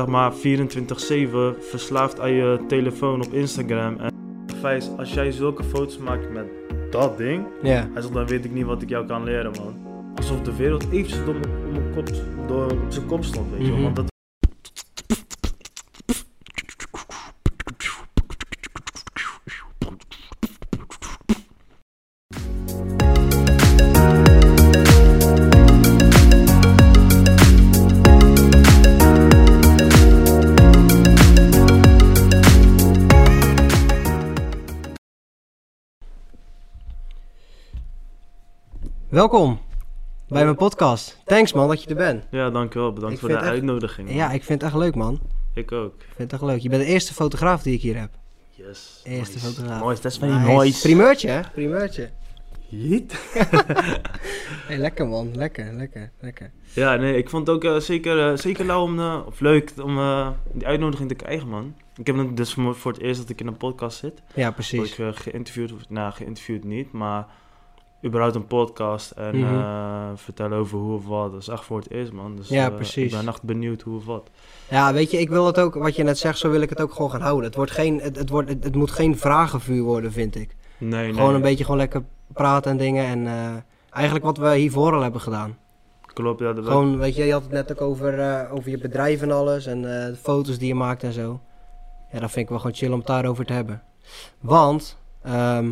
zeg maar 24-7 verslaafd aan je telefoon op Instagram. En Fijs, als jij zulke foto's maakt met dat ding, Ja. hij zegt, dan weet ik niet wat ik jou kan leren, man. Alsof de wereld eventjes door op, zijn kop stond, weet je wel. Mhm. Want dat Welkom bij mijn podcast. Thanks man dat je er bent. Ja, dankjewel. Bedankt Ik voor de echt- uitnodiging. man. Ja, ik vind het echt leuk man. Ik ook. Ik vind het echt leuk. Je bent de eerste fotograaf die ik hier heb. Yes. Eerste nice. fotograaf. Nice, dat is van die Nice. nice. Primeurtje hè? Primeurtje. Jeet. Hey, lekker man. Lekker, lekker, lekker. Ja, nee, ik vond het ook eh, zeker, eh, zeker lauw om, eh, of leuk om die uitnodiging te krijgen, man. Ik heb het dus voor, het eerst dat ik in een podcast zit. Ja, Word precies. ik eh, geïnterviewd, of- nou, geïnterviewd niet, maar überhaupt een podcast en eh, vertellen over hoe of wat. Dat is echt voor het eerst, man. Dus, Ja, eh, precies. Ik ben echt benieuwd hoe of wat. Ja, weet je, ik wil het ook, wat je net zegt, zo wil ik het ook gewoon gaan houden. Het, wordt geen, het, het, wordt, het, het moet geen vragenvuur worden, vind ik. Nee, nee. Gewoon een beetje gewoon lekker praten en dingen. En eh, eigenlijk wat we hiervoor al hebben gedaan. Klopt, ja. Dat Gewoon, weet je, je had het net ook over, over je bedrijf en alles. En de foto's die je maakt en zo. Ja, dat vind ik wel gewoon chill om het daarover te hebben. Want, ehm,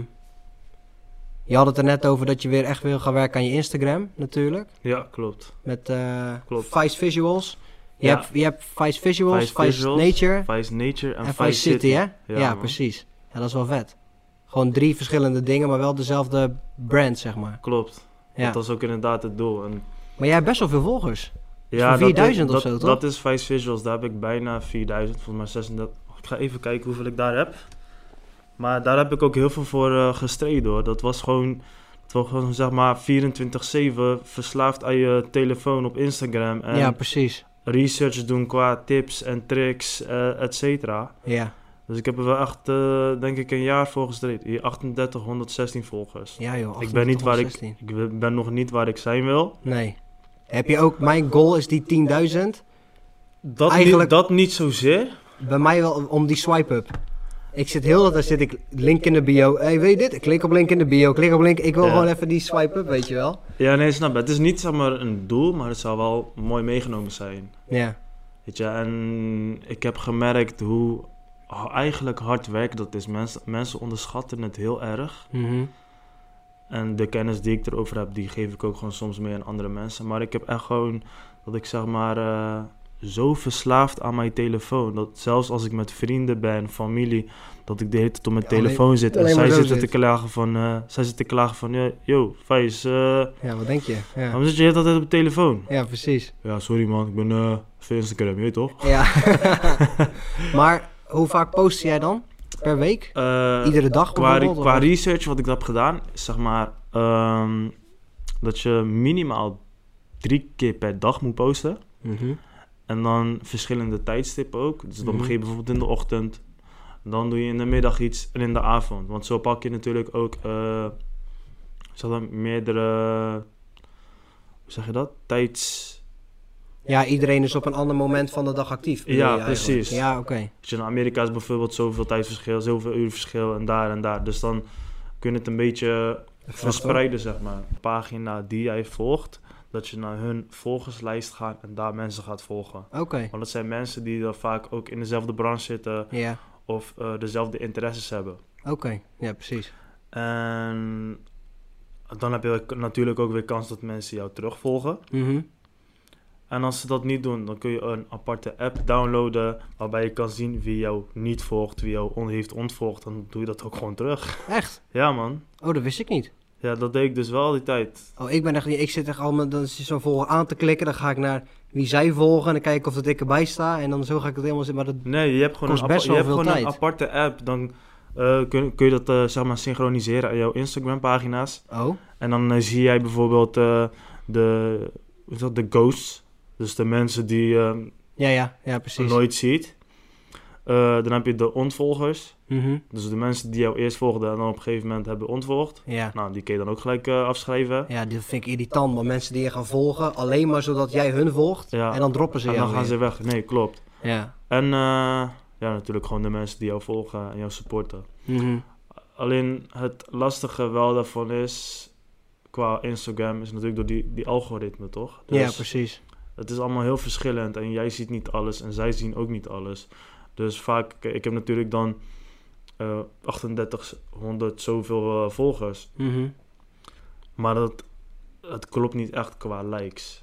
je had het er net over dat je weer echt wil gaan werken aan je Instagram, natuurlijk. Ja, klopt. Met eh Klopt. Vice Visuals. Je, Ja. hebt, je hebt Vice Visuals, Vice Vice, Visuals, Nature Vice Nature en, en Vice City, hè? Ja, precies. Ja, dat is wel vet. Gewoon drie verschillende dingen, maar wel dezelfde brand, zeg maar. Klopt. Ja. Dat was ook inderdaad het doel. En Maar jij hebt best wel veel volgers. Ja, van 4000 dat, of dat, zo, toch? Dat is Vice Visuals, daar heb ik bijna 4000, volgens mij 36. Ik ga even kijken hoeveel ik daar heb. Maar daar heb ik ook heel veel voor eh, gestreden hoor. Dat was gewoon, dat was gewoon zeg maar 24-7 verslaafd aan je telefoon op Instagram. En ja, precies. research doen qua tips en tricks, eh et cetera. Ja. Dus ik heb er wel echt, eh, denk ik, een jaar voor gestreden. Hier 3816 volgers. Ja joh, Ik ben, niet waar ik, 16. ik ben nog niet waar ik zijn wil. Nee. Heb je ook, mijn goal is die 10.000. Dat, Eigenlijk- niet, dat niet zozeer. Bij mij wel om die swipe-up. Ik zit heel dat, daar zit ik, link in de bio. hey, weet je dit? Ik klik op link in de bio, klik op link. Ik wil Ja. gewoon even die swipe-up, weet je wel. Ja, nee, snap. Het is niet zeg maar een doel, maar het zou wel mooi meegenomen zijn. Ja. Weet je, en ik heb gemerkt hoe eigenlijk hard werk dat is. Mensen, mensen onderschatten het heel erg. Mhm. En de kennis die ik erover heb, die geef ik ook gewoon soms mee aan andere mensen. Maar ik heb echt gewoon dat ik zeg maar eh, zo verslaafd aan mijn telefoon. Dat zelfs als ik met vrienden ben, familie, dat ik de hele tijd op mijn Ja, alleen- telefoon zit. En maar zij zitten, zit. te klagen van, eh, zij zitten te klagen van, yo, Vijs, eh, Ja, wat denk je? Ja, waarom zit je de hele tijd op je telefoon? ja precies. Ja, sorry man, ik ben eh voor Instagram, je weet toch? Ja. maar hoe vaak post jij dan? Per week? Eh, Iedere dag qua, bijvoorbeeld? qua research wat ik heb gedaan, zeg maar ehm, dat je minimaal drie keer per dag moet posten. Mhm. En dan verschillende tijdstippen ook. Dus dan Mhm. begin je bijvoorbeeld in de ochtend. Dan doe je in de middag iets en in de avond. Want zo pak je natuurlijk ook eh, zeg dan, meerdere, hoe zeg je dat? Tijds... Ja, iedereen is op een ander moment van de dag actief. Ja, precies. Ja, oké. Als je in Amerika is bijvoorbeeld zoveel tijdverschil, zoveel uur verschil en daar en daar. Dus dan kun je het een beetje verspreiden, zeg maar. Pagina die jij volgt, dat je naar hun volgerslijst gaat en daar mensen gaat volgen. Oké, Want dat zijn mensen die dan vaak ook in dezelfde branche zitten of eh, dezelfde interesses hebben. Oké, ja, precies. En dan heb je natuurlijk ook weer kans dat mensen jou terugvolgen. Mhm. En als ze dat niet doen, dan kun je een aparte app downloaden waarbij je kan zien wie jou niet volgt, wie jou on heeft ontvolgd. Dan doe je dat ook gewoon terug. Echt? Ja man. Oh, dat wist ik niet. Ja, dat deed ik dus wel die tijd. Oh, ik ben echt niet. Ik zit echt al met dan is zo'n volger aan te klikken. Dan ga ik naar wie zij volgen. En dan kijk ik of dat ik erbij sta. En dan zo ga ik het helemaal zitten. Maar dat. Nee, je hebt gewoon, een, je hebt gewoon een aparte app. Dan eh, kun, kun je dat eh, zeg maar synchroniseren aan jouw Instagram pagina's. Oh, En dan eh, zie jij bijvoorbeeld de, hoe is dat, de ghosts. Dus de mensen die je ja, ja, ja, precies. nooit ziet. Eh, dan heb je de ontvolgers. Mhm. Dus de mensen die jou eerst volgden en dan op een gegeven moment hebben ontvolgd. Ja. Nou, die kun je dan ook gelijk eh, afschrijven. Ja, dit vind ik irritant. Maar mensen die je gaan volgen. Alleen maar zodat jij hun volgt. Ja. En dan droppen ze En jou dan gaan weer. ze weg. Nee, klopt. Ja. En eh, ja, natuurlijk gewoon de mensen die jou volgen en jou supporten. Mhm. Alleen het lastige wel daarvan is, qua Instagram, is natuurlijk door die, die algoritme, toch? ja, Dus precies. Het is allemaal heel verschillend en jij ziet niet alles en zij zien ook niet alles. Dus vaak, ik heb natuurlijk dan eh 3800 zoveel eh, volgers, Mhm. maar dat, het klopt niet echt qua likes.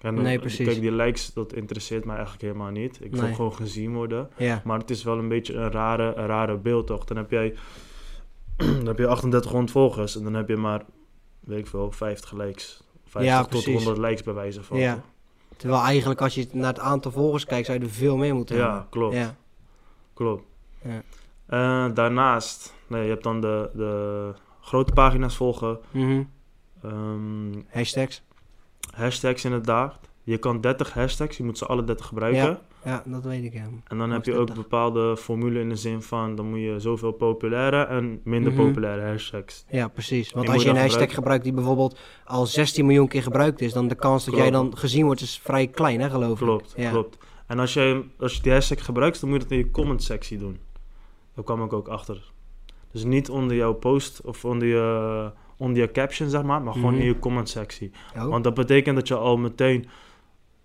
En, Nee, precies. Kijk, die likes, dat interesseert mij eigenlijk helemaal niet. Ik wil gewoon gezien worden. Ja. Maar het is wel een beetje een rare, een rare beeld, toch? Dan heb jij dan heb je 3800 volgers en dan heb je maar, weet ik veel, 50 likes. 50 Ja, tot precies. 100 likes bij wijze van. Ja. Terwijl eigenlijk als je naar het aantal volgers kijkt, zou je er veel meer moeten Ja, hebben. klopt. Ja. Klopt. Ja. Eh, daarnaast, nee, je hebt dan de, de grote pagina's volgen. Mhm. ehm, Hashtags. hashtags inderdaad. Je kan 30 hashtags, je moet ze alle 30 gebruiken. Ja, dat weet ik. Ja. En dan heb je ook 30. bepaalde formule in de zin van... dan moet je zoveel populaire en minder Mhm. populaire hashtags. Ja, precies. Want als je een hashtag gebruikt die bijvoorbeeld al 16 miljoen keer gebruikt is, dan de kans dat jij dan gezien wordt is vrij klein, hè, geloof ik. Klopt, Ja. klopt. En als je, als je die hashtag gebruikt, dan moet je dat in je comment sectie doen. Daar kwam ik ook achter. Dus niet onder jouw post of onder je, onder je caption, zeg maar, maar gewoon Mhm. in je comment sectie. Oh, Want dat betekent dat je al meteen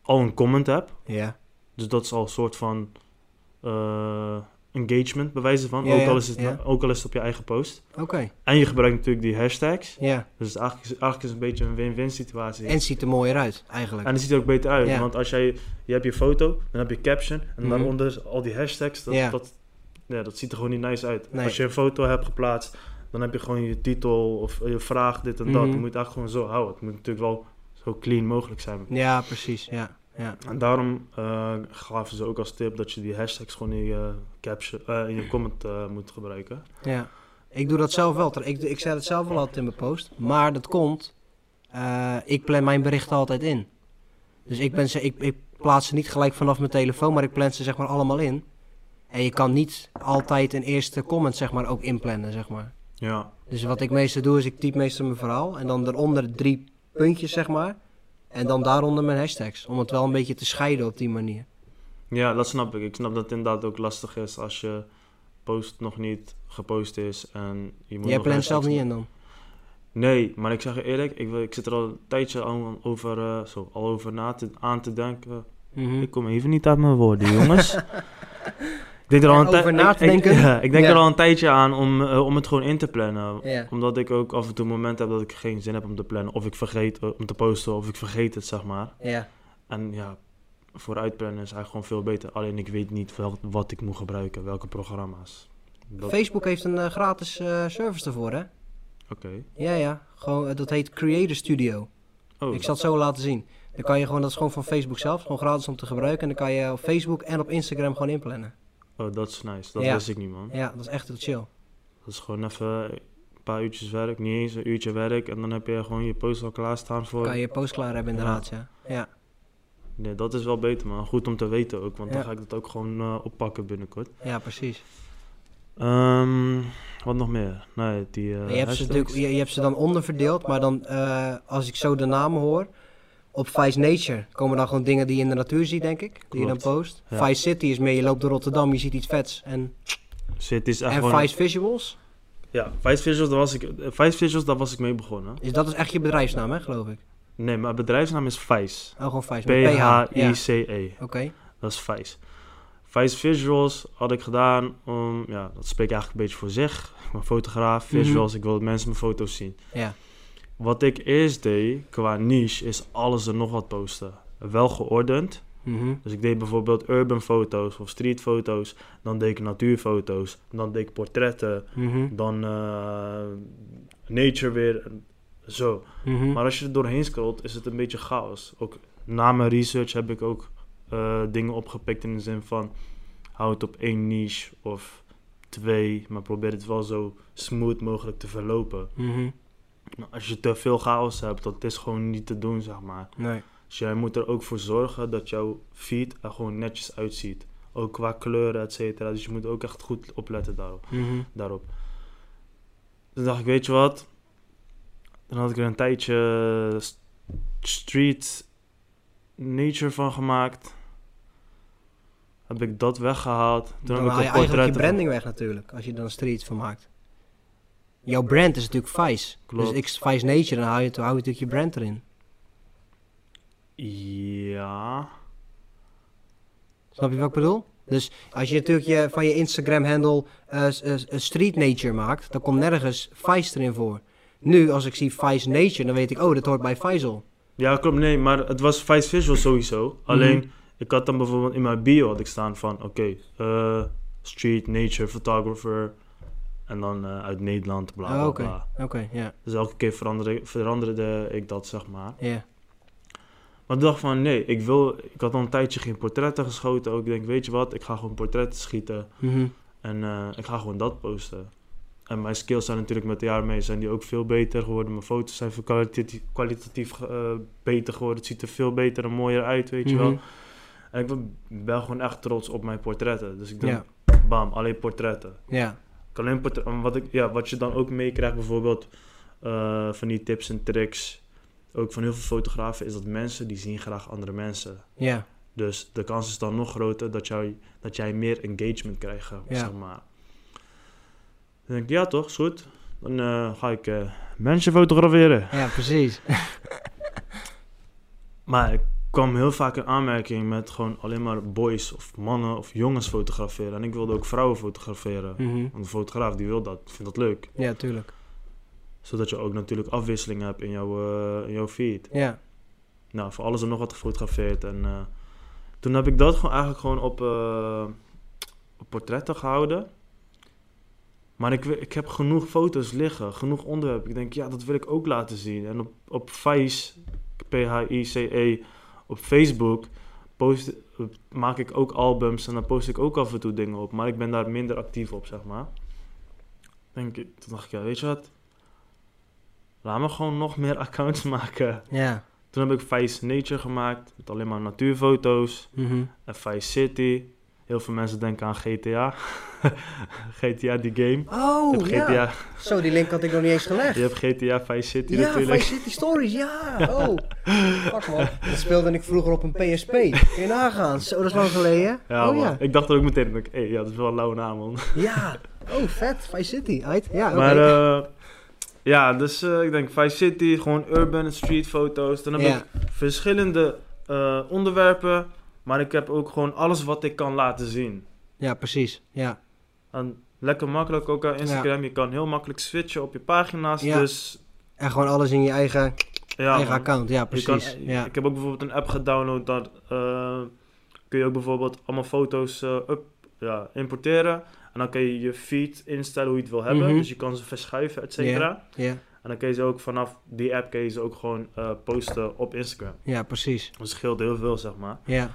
al een comment hebt. ja. Dus dat is al een soort van eh, engagement, bij wijze van. Ja, ook, al is het, ja. ook al is het op je eigen post. Oké. En je gebruikt natuurlijk die hashtags. Ja. Dus eigenlijk is, eigenlijk is het een beetje een win-win situatie. En het ziet er mooier uit, eigenlijk. En het ziet er ook beter uit. Ja. Want als jij, je hebt je foto, dan heb je caption. En Mhm. daaronder al die hashtags. Dat, dat, ja, dat ziet er gewoon niet nice uit. Nee. Als je een foto hebt geplaatst, dan heb je gewoon je titel of je vraag, dit en dat. Mhm. Je moet het eigenlijk gewoon zo houden. Het moet natuurlijk wel zo clean mogelijk zijn. Ja, precies. Ja. Ja. En daarom eh, gaven ze ook als tip dat je die hashtags gewoon in je, caption, eh, in je comment eh, moet gebruiken. ja. Ik doe dat zelf wel. Ik, ik zet het zelf wel altijd in mijn post. Maar dat komt, ik plan mijn berichten altijd in. Dus ik, ben ze, ik, ik plaats ze niet gelijk vanaf mijn telefoon, maar ik plan ze zeg maar allemaal in. En je kan niet altijd een eerste comment zeg maar ook inplannen, zeg maar. Ja, Dus wat ik meestal doe is ik typ meestal mijn verhaal en dan eronder drie puntjes zeg maar. En dan daaronder mijn hashtags. Om het wel een beetje te scheiden op die manier. ja, dat snap ik. Ik snap dat het inderdaad ook lastig is als je post nog niet gepost is. En je moet Jij nog plant zelf niet in dan? Nee, maar ik zeg je eerlijk, ik, ik zit er al een tijdje aan over, eh, zo, al over na te, aan te denken. Mhm. Ik kom even niet uit mijn woorden, jongens. ik denk er al een Over na te ik- denken? ja, ik denk Ja. er al een tijdje aan om, eh, om het gewoon in te plannen. Ja. Omdat ik ook af en toe momenten heb dat ik geen zin heb om te plannen. Of ik vergeet eh, om te posten, of ik vergeet het, zeg maar. Ja. En ja, vooruit plannen is eigenlijk gewoon veel beter. Alleen ik weet niet wel, wat ik moet gebruiken, welke programma's. Dat- Facebook heeft een eh, gratis service ervoor hè? Oké. Ja ja, gewoon, dat heet Creator Studio. Oh, Ik zal het zo laten zien. Dan kan je gewoon, dat is gewoon van Facebook zelf, gewoon gratis om te gebruiken. En dan kan je op Facebook en op Instagram gewoon inplannen. Oh, dat is nice. Dat Ja. wist ik niet, man. Ja, dat is echt heel chill. Dat is gewoon even een paar uurtjes werk, niet eens een uurtje werk. En dan heb je gewoon je post al klaarstaan voor... kan je je post klaar hebben inderdaad, ja. Ja, Nee, dat is wel beter, man. Goed om te weten ook, want dan ga ik dat ook gewoon eh, oppakken binnenkort. ja precies. Ehm, wat nog meer? Nee, die eh je, hebt ze natuurlijk, je, je hebt ze dan onderverdeeld, maar dan, eh, als ik zo de namen hoor, op Vice Nature komen dan gewoon dingen die je in de natuur ziet, denk ik. Die je dan post. Ja. Vice City is meer, je loopt door Rotterdam, je ziet iets vets. En, Shit, is echt en gewoon... Vice Visuals, Ja, Vice Visuals, daar was ik, Vice Visuals, daar was ik mee begonnen. is, dat is echt je bedrijfsnaam, hè, geloof ik. Nee, mijn bedrijfsnaam is Vice. Oh, gewoon Vice. Ja, P-H-I-C-E. oké. Dat is Vice. Vice Visuals had ik gedaan om, ja, dat spreekt eigenlijk een beetje voor zich. Ik ben fotograaf, Mhm. visuals, ik wil dat mensen mijn foto's zien. Ja. Wat ik eerst deed qua niche is alles en nog wat posten. Wel geordend. Mhm. Dus ik deed bijvoorbeeld urban foto's of street foto's. Dan deed ik natuurfoto's. Dan deed ik portretten. Mhm. Dan eh, nature weer. Zo. Mhm. Maar als je er doorheen scrolt, is het een beetje chaos. Ook na mijn research heb ik ook eh, dingen opgepikt in de zin van... hou het op één niche of twee, maar probeer het wel zo smooth mogelijk te verlopen. Als je te veel chaos hebt, dat is gewoon niet te doen, zeg maar. Nee. Dus jij moet er ook voor zorgen dat jouw feed er gewoon netjes uitziet. Ook qua kleuren, et cetera. Dus je moet ook echt goed opletten daarop. Mhm. daarop. Toen dacht ik, weet je wat? Dan had ik er een tijdje st- street nature van gemaakt. heb ik dat weggehaald. Toen Dan heb ik haal je een eigenlijk je branding weg natuurlijk, als je dan streets van maakt. Jouw brand is natuurlijk Vice. Klopt. Dus ik Vice Nature, dan hou je, hou je natuurlijk je brand erin. Ja. Snap je wat ik bedoel? Dus als je natuurlijk je, van je Instagram-handle eh, eh, Street Nature maakt, dan komt nergens Vice erin voor. Nu, als ik zie Vice Nature, dan weet ik, oh, dat hoort bij Faisal. Ja, klopt. Nee, maar het was Vice Visual sowieso. Alleen, Mhm. ik had dan bijvoorbeeld in mijn bio had ik staan van... Oké, eh, street, nature, photographer. En dan eh, uit Nederland, bla bla Oh, Oké, bla. oké, ja. Dus elke keer veranderde, veranderde ik dat, zeg maar. Ja, Maar ik dacht van, nee, ik wil... Ik had al een tijdje geen portretten geschoten. Ook ik denk, weet je wat? Ik ga gewoon portretten schieten. Mhm. En eh, ik ga gewoon dat posten. En mijn skills zijn natuurlijk met de jaren mee zijn die ook veel beter geworden. Mijn foto's zijn veel kwalitatief, kwalitatief eh, beter geworden. Het ziet er veel beter en mooier uit, weet je wel. Mhm. En ik ben- ben gewoon echt trots op mijn portretten. Dus ik denk, bam, alleen portretten. ja, alleen wat, ik, ja, wat je dan ook meekrijgt, bijvoorbeeld eh, van die tips en tricks. Ook van heel veel fotografen, is dat mensen die zien graag andere mensen. ja, Dus de kans is dan nog groter dat, jij dat jij meer engagement krijgt, Ja. zeg maar. Dan denk ik, ja toch, is goed. Dan eh, ga ik eh, mensen fotograferen. ja, precies. Maar ik kwam heel vaak in aanmerking met gewoon alleen maar boys of mannen of jongens fotograferen. En ik wilde ook vrouwen fotograferen. Mhm. Want een fotograaf die wil dat, vindt dat leuk. Ja, tuurlijk. Zodat je ook natuurlijk afwisseling hebt in jouw, eh, in jouw feed. Ja, Nou, voor alles en nog wat gefotografeerd. En eh, toen heb ik dat gewoon eigenlijk gewoon op, eh, op portretten gehouden. Maar ik, ik heb genoeg foto's liggen, genoeg onderwerpen. Ik denk, ja, dat wil ik ook laten zien. En op, op Vice, P-H-I-C-E, E, op Facebook post, maak ik ook albums en dan post ik ook af en toe dingen op. Maar ik ben daar minder actief op, zeg maar. Denk ik, toen dacht ik, ja, weet je wat? Laat me gewoon nog meer accounts maken. ja. Toen heb ik Vice Nature gemaakt, met alleen maar natuurfoto's. Mhm. En Vice City. Heel veel mensen denken aan GTA. GTA, die game. je, Oh, ja. Zo, die link had ik nog niet eens gelegd. je hebt GTA Vice City Ja, natuurlijk. Vice City Stories, ja. Oh, fuck man. Dat speelde ik vroeger op een PSP. Kun je nagaan? Zo, dat is lang geleden. Ja, oh man. ja. Ik dacht er ook meteen, ik, hey, ja, dat is wel een lauwe naam, man. Ja. Oh, vet. Vice City. Uit. Ja, oké. Maar eh, ja, dus eh, ik denk Vice City, gewoon urban street foto's. Dan heb Ja. ik verschillende eh, onderwerpen. Maar ik heb ook gewoon alles wat ik kan laten zien. ja, precies. Ja. En lekker makkelijk ook aan Instagram. Je kan heel makkelijk switchen op je pagina's. Ja. Dus En gewoon alles in je eigen, ja, eigen account. Ja, precies. kan- ja. Ik heb ook bijvoorbeeld een app gedownload. Daar eh, kun je ook bijvoorbeeld allemaal foto's eh, up, ja, importeren. En dan kun je je feed instellen hoe je het wil hebben. Mhm. Dus je kan ze verschuiven, et cetera. ja. En dan kun je ze ook vanaf die app kun je ze ook gewoon eh, posten op Instagram. Ja, precies. Dat scheelt heel veel, zeg maar. Ja.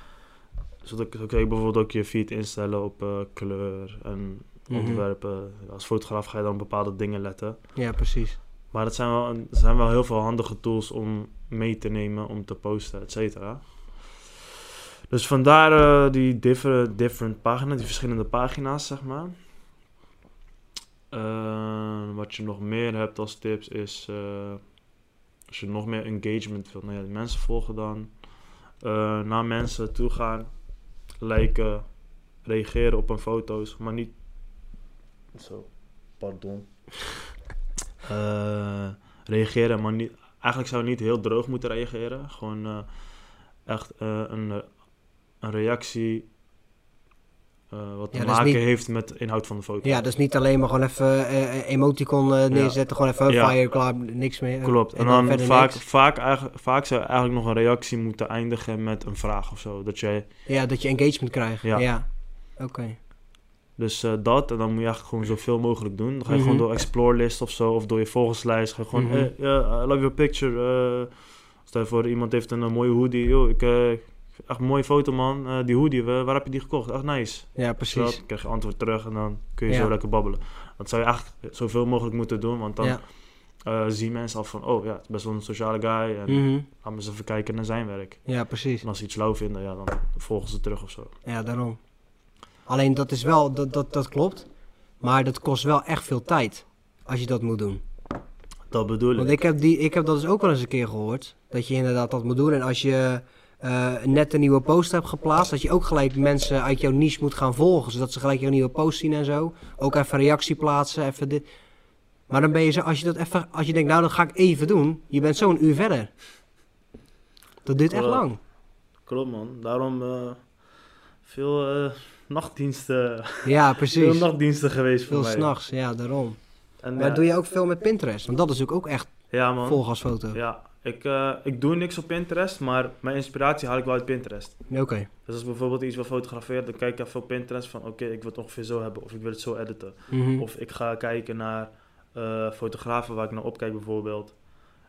Zodat dan kun je bijvoorbeeld ook je feed instellen op eh, kleur en Mhm. onderwerpen. Als fotograaf ga je dan op bepaalde dingen letten. Ja, precies. Maar dat zijn wel, er zijn wel heel veel handige tools om mee te nemen, om te posten, et cetera. Dus vandaar eh, die different, different pagina's, die verschillende pagina's, zeg maar. Eh, wat je nog meer hebt als tips is, eh, als je nog meer engagement wilt, nou ja, die mensen volgen dan. Naar mensen toe gaan, liken, reageren op hun foto's, maar niet... Zo, pardon. Eh, reageren, maar niet, eigenlijk zou je niet heel droog moeten reageren. Gewoon eh, echt eh, een, een reactie eh, wat te Ja, maken niet- heeft met inhoud van de foto. Ja, dus niet alleen maar gewoon even eh, emoticon eh, neerzetten. Gewoon even Ja. fire, klaar, niks meer. Klopt. En, dan vaak, niks. vaak, eigenlijk, vaak zou je eigenlijk nog een reactie moeten eindigen met een vraag of zo. Dat jij, Ja, dat je engagement krijgt. Ja. Ja. Oké. dus dat, en dan moet je eigenlijk gewoon zoveel mogelijk doen. Dan ga je Mhm. gewoon door Explore list of zo, of door je volgerslijst. Ga je gewoon, hey, yeah, I love your picture. stel je voor, iemand heeft een, mooie hoodie. Yo, ik, echt een mooie foto man. Eh, die hoodie, wa- waar heb je die gekocht? Echt nice. Ja, dat, precies. dan krijg je antwoord terug en dan kun je Ja. zo lekker babbelen. Dat zou je eigenlijk zoveel mogelijk moeten doen, want dan Ja. eh, zien mensen al van, oh ja, het is best wel een sociale guy. En Mhm. laten we eens even kijken naar zijn werk. Ja, precies. En als ze iets lauw vinden, ja, dan volgen ze terug of zo. Ja, daarom. Alleen dat is wel, dat, dat, dat klopt. Maar dat kost wel echt veel tijd. Als je dat moet doen. Dat bedoel ik. Want ik heb, die, ik heb dat dus ook wel eens een keer gehoord. Dat je inderdaad dat moet doen. En als je eh, net een nieuwe post hebt geplaatst, dat je ook gelijk mensen uit jouw niche moet gaan volgen, zodat ze gelijk jouw nieuwe post zien en zo. Ook even reactie plaatsen, even dit. Maar dan ben je zo, als je dat even, als je denkt, nou dat ga ik even doen, je bent zo'n uur verder. Dat duurt echt Klopt. lang. Klopt man, daarom eh, veel eh, nachtdiensten, Ja, veel precies. nachtdiensten geweest voor Veel mij. s'nachts, ja, daarom. En, Maar ja, doe je ook veel met Pinterest? Want dat is natuurlijk ook echt ja man, volgasfoto. ja, ik, eh, ik doe niks op Pinterest, maar mijn inspiratie haal ik wel uit Pinterest. Oké. Dus als ik bijvoorbeeld iets wil fotograferen, dan kijk ik even op Pinterest van oké, ik wil het ongeveer zo hebben of ik wil het zo editen. Mhm. Of ik ga kijken naar eh, fotografen waar ik naar opkijk bijvoorbeeld.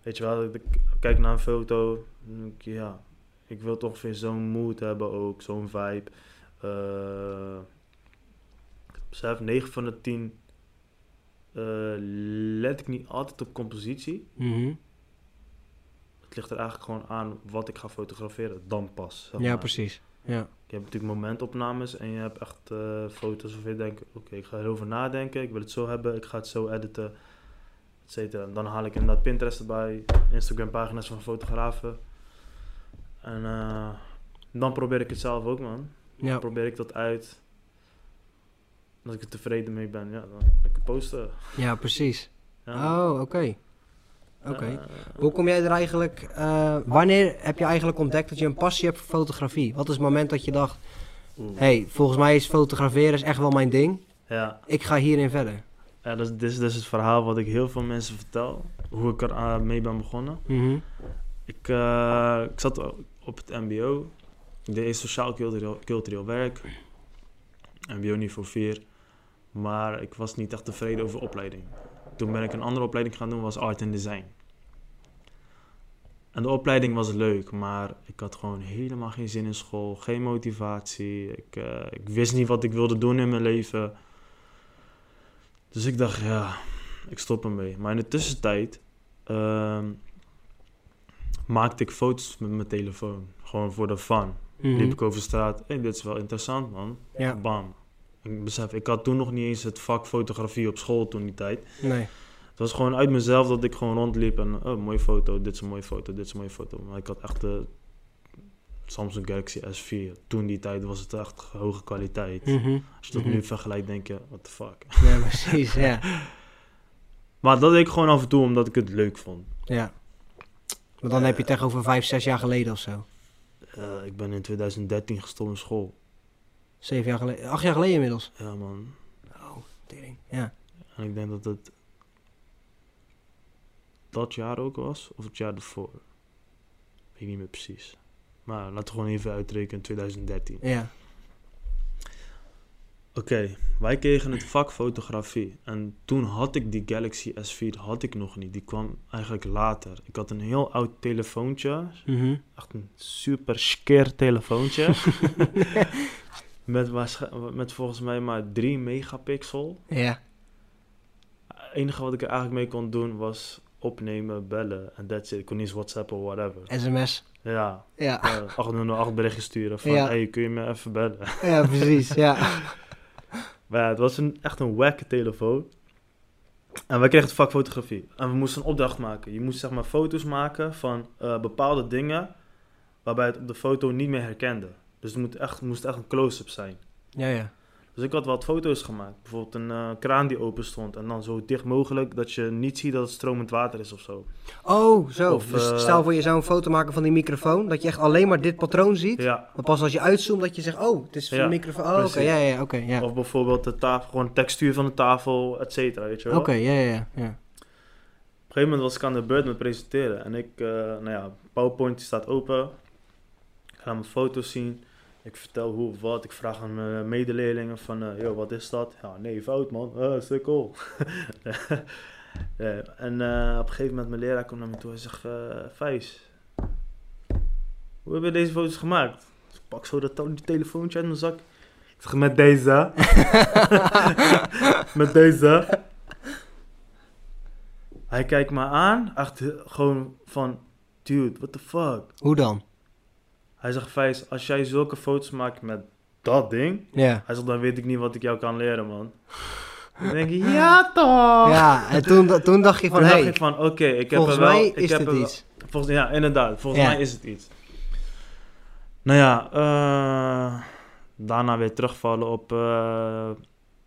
Weet je wel, ik kijk naar een foto, ik, ja, ik wil toch ongeveer zo'n mood hebben ook, zo'n vibe. Eh besef, 9 van de 10 eh, let ik niet altijd op compositie. Het ligt er eigenlijk gewoon aan wat ik ga fotograferen, dan pas. zeg Ja, precies. Ja. Je hebt natuurlijk momentopnames en je hebt echt eh, foto's waarvan je denkt, oké, ik ga erover nadenken, ik wil het zo hebben, ik ga het zo editen, et cetera. En dan haal ik inderdaad Pinterest erbij, Instagram pagina's van fotografen. En eh, dan probeer ik het zelf ook, man. Ja. Dan probeer ik dat uit. Als ik er tevreden mee ben, ja, dan lekker posten. ja, precies. Ja. Oh, oké. Oké. Eh, Hoe kom jij er eigenlijk... eh, wanneer heb je eigenlijk ontdekt dat je een passie hebt voor fotografie? Wat is het moment dat je dacht... hey, volgens mij is fotograferen is echt wel mijn ding. Ja, Ik ga hierin verder. ja dat, is, dit is dus het verhaal wat ik heel veel mensen vertel. Hoe ik er aan mee ben begonnen. Mhm. Ik, eh, ik zat op het mbo. Ik deed sociaal cultureel, cultureel werk. Mbo niveau 4. Maar ik was niet echt tevreden over opleiding. Toen ben ik een andere opleiding gaan doen, was art en design. En de opleiding was leuk, maar ik had gewoon helemaal geen zin in school, geen motivatie. Ik, eh, ik wist niet wat ik wilde doen in mijn leven. Dus ik dacht, ja, ik stop ermee. Maar in de tussentijd ehm, maakte ik foto's met mijn telefoon. Gewoon voor de fun. Mhm. Liep ik over straat. Hé, dit is wel interessant, man. Ja, Bam. Ik besef, ik had toen nog niet eens het vak fotografie op school toen die tijd. nee. Het was gewoon uit mezelf dat ik gewoon rondliep en... Oh, mooie foto, dit is een mooie foto, dit is een mooie foto. Maar ik had echt de Samsung Galaxy S4. Toen die tijd was het echt hoge kwaliteit. Mhm. Als je dat Mhm. nu vergelijkt, denk je, what the fuck. Ja, precies, ja. Maar dat deed ik gewoon af en toe omdat ik het leuk vond. ja. Maar dan heb je het echt over vijf, zes jaar geleden of zo. Eh, ik ben in 2013 gestopt in school. Zeven jaar geleden. Acht jaar geleden inmiddels. Ja, man. Oh, tering. Ja. En ik denk dat het dat jaar ook was, of het jaar ervoor. Weet ik niet meer precies. Maar laten we gewoon even uitrekenen, 2013. Ja. Oké, wij kregen het vak fotografie. En toen had ik die Galaxy S4, had ik nog niet. Die kwam eigenlijk later. Ik had een heel oud telefoontje. Mhm. Echt een super skeer telefoontje. met, met volgens mij maar 3 megapixel. Ja. Het enige wat ik er eigenlijk mee kon doen was opnemen, bellen en that's it. Ik kon niet eens WhatsApp of whatever. SMS. Ja, Ja. uh, 808 berichtjes sturen van, Ja. hey, kun je me even bellen? Ja, precies. Ja. Maar ja, het was een, echt een wacke telefoon. En wij kregen het vak fotografie. En we moesten een opdracht maken. Je moest zeg maar foto's maken van eh, bepaalde dingen waarbij het op de foto niet meer herkende. Dus het moet echt, moest echt een close-up zijn. Ja, ja. Dus ik had wat foto's gemaakt. Bijvoorbeeld een eh, kraan die open stond. En dan zo dicht mogelijk dat je niet ziet dat het stromend water is of zo. Oh, zo. Of, dus eh, stel voor je zou een foto maken van die microfoon, dat je echt alleen maar dit patroon ziet. Ja. Maar pas als je uitzoomt dat je zegt, oh, het is Ja, een microfoon. Oh, oké, ja, ja, oké, ja. Of bijvoorbeeld de tafel, gewoon de textuur van de tafel, et cetera, weet je wel. Oké, ja, ja, ja, ja. Op een gegeven moment was ik aan de beurt met presenteren. En ik, eh, nou ja, PowerPoint staat open. Ik ga mijn foto's zien. Ik vertel hoe of wat. Ik vraag aan mijn medeleerlingen van, eh yo, wat is dat? Ja, nee, fout man. Uh, sukkel. Ja, en eh, op een gegeven moment mijn leraar komt naar me toe en zegt, eh Vijs, hoe heb je deze foto's gemaakt? Dus ik pak zo dat telefoontje uit mijn zak. Ik zeg, met deze. met deze. Hij kijkt me aan, echt eh, gewoon van, dude, what the fuck? Hoe dan? Hij zegt, Vijs, als jij zulke foto's maakt met dat ding, Ja. hij zegt, dan weet ik niet wat ik jou kan leren, man. Dan denk ik, ja toch! Ja, en toen, toen dacht je van, hé, dacht ik van, oké, ik heb volgens er wel... mij ik is dit wel- iets. Volgens, ja, inderdaad, volgens Ja. mij is het iets. Nou ja, eh, daarna weer terugvallen op eh,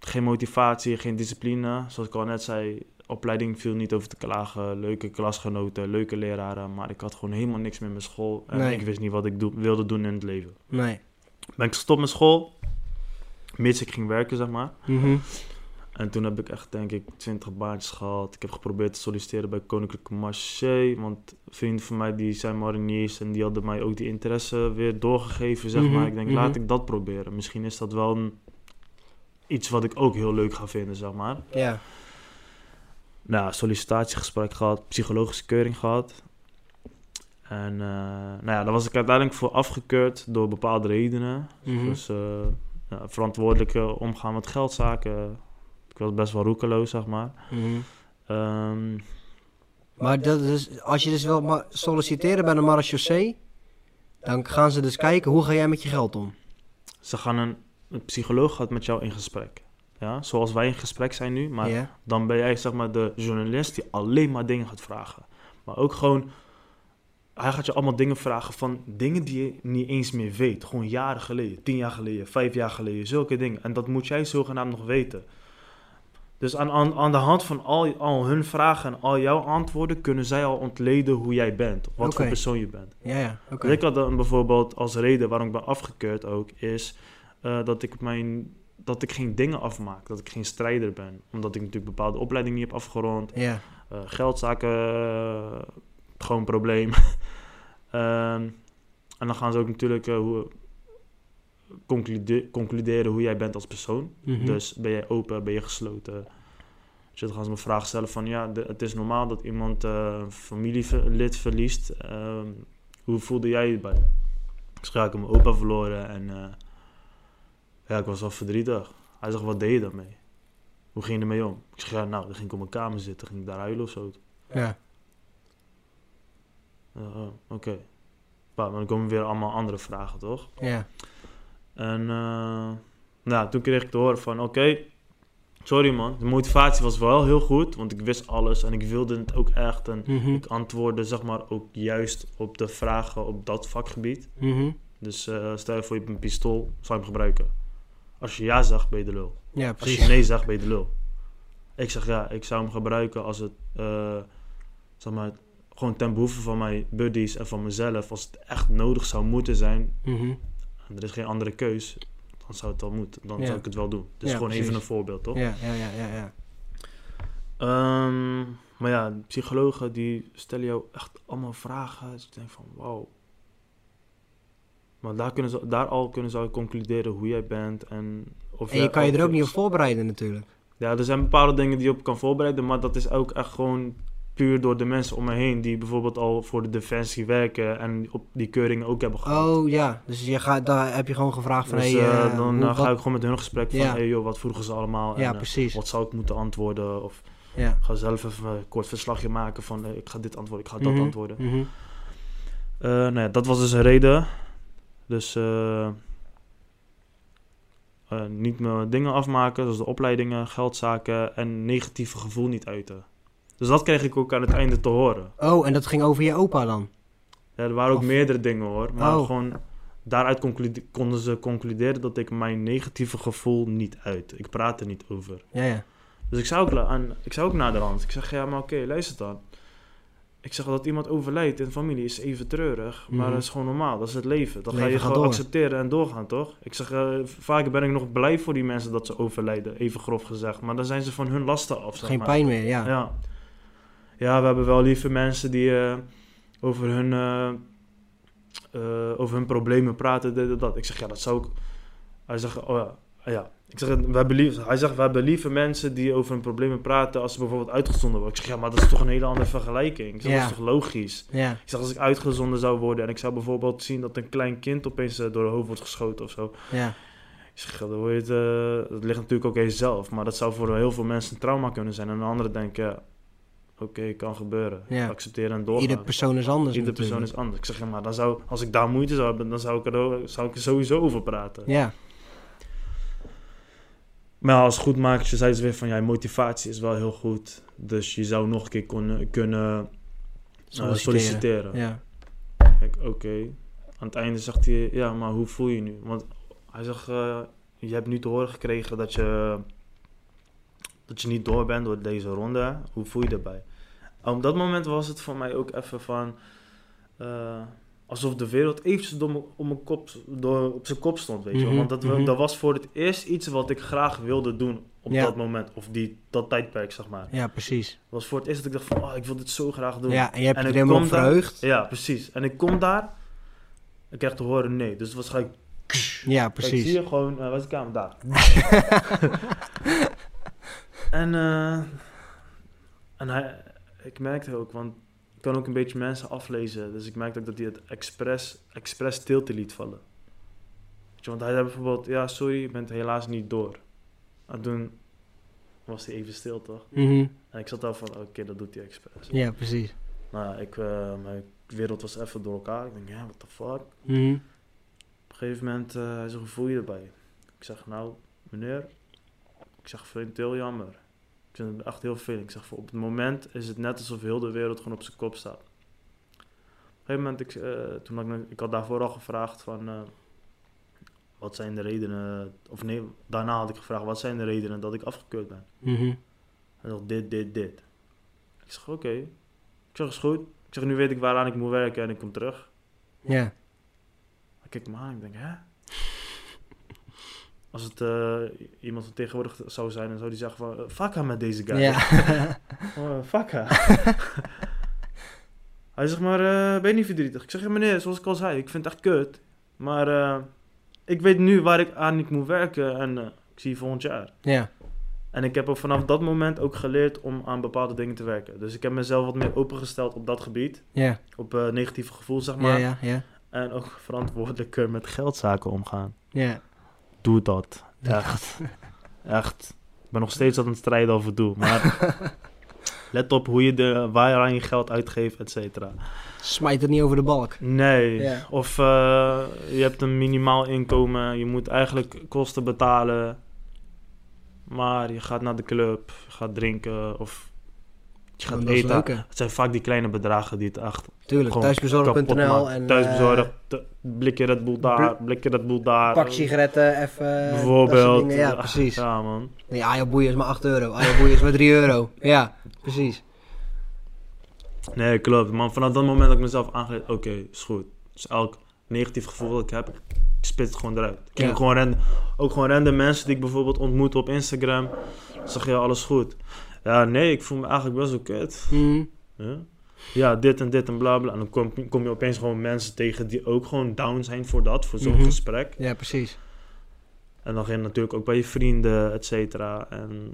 geen motivatie, geen discipline. Zoals ik al net zei, opleiding viel niet over te klagen. Leuke klasgenoten, leuke leraren. Maar ik had gewoon helemaal niks met mijn school. En Nee. ik wist niet wat ik doe- wilde doen in het leven. Nee. Ben ik gestopt met school, mits ik ging werken, zeg maar. Mhm. En toen heb ik echt, denk ik, 20 baantjes gehad. Ik heb geprobeerd te solliciteren bij Koninklijke Marché. Want vrienden van mij die zijn mariniers en die hadden mij ook die interesse weer doorgegeven, zeg Mhm, maar. Ik denk, mhm. laat ik dat proberen. Misschien is dat wel een, iets wat ik ook heel leuk ga vinden, zeg maar. Ja. Nou, sollicitatiegesprek gehad, psychologische keuring gehad. En eh, nou ja, daar was ik uiteindelijk voor afgekeurd door bepaalde redenen. Mhm. Dus eh, ja, verantwoordelijk eh, omgaan met geldzaken. Ik was best wel roekeloos, zeg maar. Mhm. Ehm, Maar dat is, als je dus wil solliciteren bij de marechaussee, dan gaan ze dus kijken hoe ga jij met je geld om. ze gaan een, een psycholoog gaat met jou in gesprek. Ja, zoals wij in gesprek zijn nu. Maar dan ben jij zeg maar de journalist die alleen maar dingen gaat vragen. Maar ook gewoon, hij gaat je allemaal dingen vragen van dingen die je niet eens meer weet. Gewoon jaren geleden, tien jaar geleden, vijf jaar geleden, zulke dingen. En dat moet jij zogenaamd nog weten. Dus aan, aan, aan de hand van al, al hun vragen en al jouw antwoorden kunnen zij al ontleden hoe jij bent. Wat voor persoon je bent. Ja, ja. Oké. Ik had dan bijvoorbeeld als reden waarom ik ben afgekeurd ook, is eh, dat ik mijn dat ik geen dingen afmaak, dat ik geen strijder ben. Omdat ik natuurlijk bepaalde opleidingen niet heb afgerond. Ja. Eh, geldzaken, eh, gewoon een probleem. Ehm, en dan gaan ze ook natuurlijk eh, hoe, conclude- concluderen hoe jij bent als persoon. Mhm. Dus ben jij open, ben je gesloten? Dus dan gaan ze me vragen stellen van... Ja, de- het is normaal dat iemand een familielid verliest. Ehm, hoe voelde jij je bij? Zeg, ja, ik mijn opa verloren en... ja, ik was wel verdrietig. Hij zegt, wat deed je daarmee? Hoe ging je ermee om? Ik zeg, ja, nou, dan ging ik op mijn kamer zitten, ging ik daar huilen of zo. Ja. Ja, oh, Oké. Maar dan komen weer allemaal andere vragen, toch? Ja. En eh, nou, toen kreeg ik te horen van, oké, sorry man, de motivatie was wel heel goed, want ik wist alles en ik wilde het ook echt. En Mhm. ik antwoordde zeg maar ook juist op de vragen op dat vakgebied. Mhm. Dus eh, stel je voor je hebt een pistool, zou je hem gebruiken? Als je ja zegt, ben je de lul. Ja, Als je nee zegt, ben je de lul. Ik zeg ja, ik zou hem gebruiken als het, eh, zeg maar, gewoon ten behoeve van mijn buddies en van mezelf. Als het echt nodig zou moeten zijn, Mhm. en er is geen andere keus, dan zou het wel moeten. Dan Ja. zou ik het wel doen. Dus Ja, gewoon even een voorbeeld, toch? Ja, ja, ja, ja, ja. Ehm, maar ja, psychologen die stellen jou echt allemaal vragen. Dus ik denk van, wauw. Maar daar, kunnen ze, daar al kunnen ze concluderen hoe jij bent en of En je kan je er ook niet op voorbereiden natuurlijk. Ja, er zijn bepaalde dingen die je op kan voorbereiden, maar dat is ook echt gewoon puur door de mensen om me heen die bijvoorbeeld al voor de defensie werken en op die keuringen ook hebben gehad. Oh ja, dus je gaat, daar heb je gewoon gevraagd van... dus hey, eh, eh, dan hoe- ga wat- ik gewoon met hun gesprek van, Ja. hey joh, wat vroegen ze allemaal Ja, en eh, precies. wat zou ik moeten antwoorden of Ja. ga zelf even een kort verslagje maken van ik ga dit antwoorden, ik ga dat Mhm, antwoorden. Eh, nou ja, dat was dus een reden. Dus eh, eh, niet mijn dingen afmaken, zoals de opleidingen, geldzaken en negatieve gevoel niet uiten. Dus dat kreeg ik ook aan het einde te horen. Oh, en dat ging over je opa dan? Ja, er waren ook Of- meerdere dingen hoor, maar Oh. gewoon daaruit konden ze concluderen dat ik mijn negatieve gevoel niet uit. Ik praat er niet over. Ja, ja. Dus ik zou ook, aan, ik zou ook naar de hand. Ik zeg, ja, maar oké, luister dan. Ik zeg dat iemand overlijdt in familie is even treurig, maar Mhm. dat is gewoon normaal. Dat is het leven. Dat ga je gewoon door. accepteren en doorgaan, toch? Ik zeg, eh, vaak ben ik nog blij voor die mensen dat ze overlijden, even grof gezegd. Maar dan zijn ze van hun lasten af, zeg Geen maar. pijn meer, ja. Ja. ja, we hebben wel lieve mensen die eh, over, hun, eh, over hun problemen praten, dit dat. Ik zeg, ja, dat zou ik... Hij zegt, oh ja, ja. Ik zeg, we hebben lief, hij zegt, we hebben lieve mensen die over hun problemen praten als ze bijvoorbeeld uitgezonden worden. Ik zeg, ja, maar dat is toch een hele andere vergelijking. Ik zeg, Ja. dat is toch logisch? Ja, Ik zeg, als ik uitgezonden zou worden en ik zou bijvoorbeeld zien dat een klein kind opeens eh, door de hoofd wordt geschoten of zo. ja. Ik zeg, dan word je het, eh, dat ligt natuurlijk ook aan jezelf. Maar dat zou voor heel veel mensen een trauma kunnen zijn. En de anderen denken, ja, oké, kan gebeuren. Ja. Accepteren en doorgaan. Ieder persoon is anders Ieder persoon is anders. Ik zeg, ja, maar dan zou, als ik daar moeite zou hebben, dan zou ik er, zou ik er sowieso over praten. Ja, Maar als goedmakertje zei ze weer van, ja, je motivatie is wel heel goed. Dus je zou nog een keer kunnen, kunnen eh, solliciteren. solliciteren. Ja. Ik, Oké, aan het einde zegt hij, ja, maar hoe voel je je nu? Want hij zegt, eh, je hebt nu te horen gekregen dat je, dat je niet door bent door deze ronde. Hoe voel je erbij? Op dat moment was het voor mij ook even van, eh, alsof de wereld eventjes door mijn- op, mijn kop, door, op zijn kop stond, weet je wel. Mhm, Want dat, mhm. dat was voor het eerst iets wat ik graag wilde doen op Ja. dat moment. Of die, dat tijdperk, zeg maar. Ja, precies. Het was voor het eerst dat ik dacht van, oh, ik wil dit zo graag doen. Ja, en je hebt En je er ik helemaal daar- verheugd. Ja, precies. En ik kom daar, ik krijg te horen nee. Dus gelijk, Ja, Kijk, zie precies. je gewoon, uh, waar is de kamer? Daar. en eh, en hij, ik merkte ook, want ik kan ook een beetje mensen aflezen. Dus ik merkte ook dat hij het expres, expres stilte liet vallen. Weet je, want hij zei bijvoorbeeld, ja sorry, je bent helaas niet door. En toen was hij even stil toch? Mhm. En ik zat daar van, oké, dat doet hij expres. Ja, precies. Nou, ja, ik, eh, mijn wereld was even door elkaar. Ik denk, ja, what the fuck? Mhm. Op een gegeven moment, eh hij zegt, hoe voel je erbij? Ik zeg, nou, meneer, ik zeg, vind het heel jammer. Ik vind het echt heel veel. Ik zeg, voor op het moment is het net alsof heel de wereld gewoon op zijn kop staat. Op een gegeven moment, ik, eh, toen had ik, ik had daarvoor al gevraagd van, eh, wat zijn de redenen, of nee, daarna had ik gevraagd, wat zijn de redenen dat ik afgekeurd ben? Hij zegt, dit, dit, dit. Ik zeg, oké. Ik zeg, is goed. Ik zeg, nu weet ik waaraan ik moet werken en ik kom terug. Ja. Hij kijkt me aan ik denk, hè? Als het eh, iemand van tegenwoordig zou zijn, dan zou die zeggen van... eh, fuck hem met deze guy. Ja. Oh, fuck. Hij zegt maar, eh, ben je niet verdrietig? Ik zeg, ja meneer, zoals ik al zei, ik vind het echt kut. Maar ik weet nu waar ik aan ik moet werken en ik zie je volgend jaar. ja. En ik heb ook vanaf dat moment ook geleerd om aan bepaalde dingen te werken. Dus ik heb mezelf wat meer opengesteld op dat gebied. Ja. Op negatieve gevoel, zeg Ja, maar. ja, ja. En ook verantwoordelijker met geldzaken omgaan. Ja. Doe dat. Echt. Echt. Ik ben nog steeds aan het strijden over doe. Maar let op hoe je de, waar je aan je geld uitgeeft, et cetera. Smijt het niet over de balk. Nee. Ja. Of eh, je hebt een minimaal inkomen. Je moet eigenlijk kosten betalen. Maar je gaat naar de club. Je gaat drinken. Of je gaat eten. Het zijn vaak die kleine bedragen die het echt Tuurlijk, thuisbezorg.nl en Thuisbezorgd. eh, te- blikje Red Bull daar. Blikje Red Bull daar. pak sigaretten, even... eh, dat Bijvoorbeeld. Ja, precies. Ja, man. Nee, Ajaboeien is maar 8 euro. Ajaboeien is maar 3 euro. Ja, precies. Nee, klopt. Maar vanaf dat moment dat ik mezelf aangeleid, oké, is goed. Dus elk negatief gevoel dat ik heb, ik spit het gewoon eruit. Ik Ja. gewoon random, ook gewoon random mensen die ik bijvoorbeeld ontmoet op Instagram. Zeg je, alles goed? Ja, nee, ik voel me eigenlijk best wel kut. Mhm. Ja, ja dit en dit en bla bla. En dan kom, kom je opeens gewoon mensen tegen die ook gewoon down zijn voor dat, voor zo'n Mhm. gesprek. Ja, precies. En dan ga je natuurlijk ook bij je vrienden, et cetera. En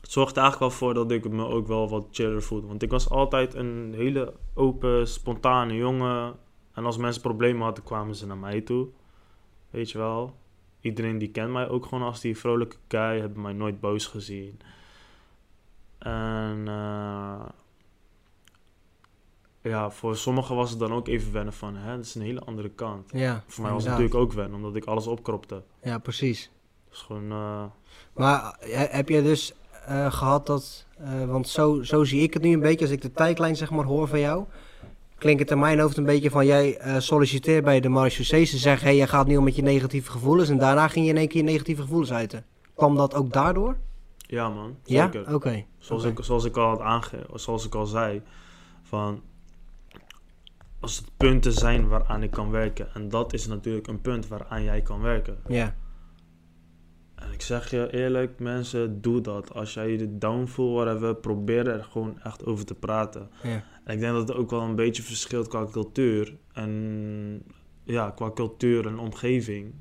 het zorgt er eigenlijk wel voor dat ik me ook wel wat chiller voelde. Want ik was altijd een hele open, spontane jongen. En als mensen problemen hadden, kwamen ze naar mij toe. Weet je wel. Iedereen die kent mij ook gewoon als die vrolijke guy. Hebben mij nooit boos gezien. En eh, ja, voor sommigen was het dan ook even wennen van... Hè, dat is een hele andere kant. Ja, Voor mij was het natuurlijk ook wennen, omdat ik alles opkropte. Ja, precies. Dus gewoon, eh, Maar eh, heb je dus eh, gehad dat... eh, want zo, zo zie ik het nu een beetje, als ik de tijdlijn zeg maar hoor van jou... Klinkt het in mijn hoofd een beetje van jij eh, solliciteert bij de marechaussee. Ze zeggen, hey, jij gaat nu om met je negatieve gevoelens. En daarna ging je in één keer je negatieve gevoelens uiten. Kwam dat ook daardoor? ja man, Ja? zeker. Oké. Zoals, ik, zoals ik al had aange zoals ik al zei, van als het punten zijn waaraan ik kan werken. En dat is natuurlijk een punt waaraan jij kan werken. Ja, En ik zeg je eerlijk, mensen, doe dat. Als jij je down voelt, whatever, probeer er gewoon echt over te praten. ja. En ik denk dat het ook wel een beetje verschilt qua cultuur. En ja, qua cultuur en omgeving.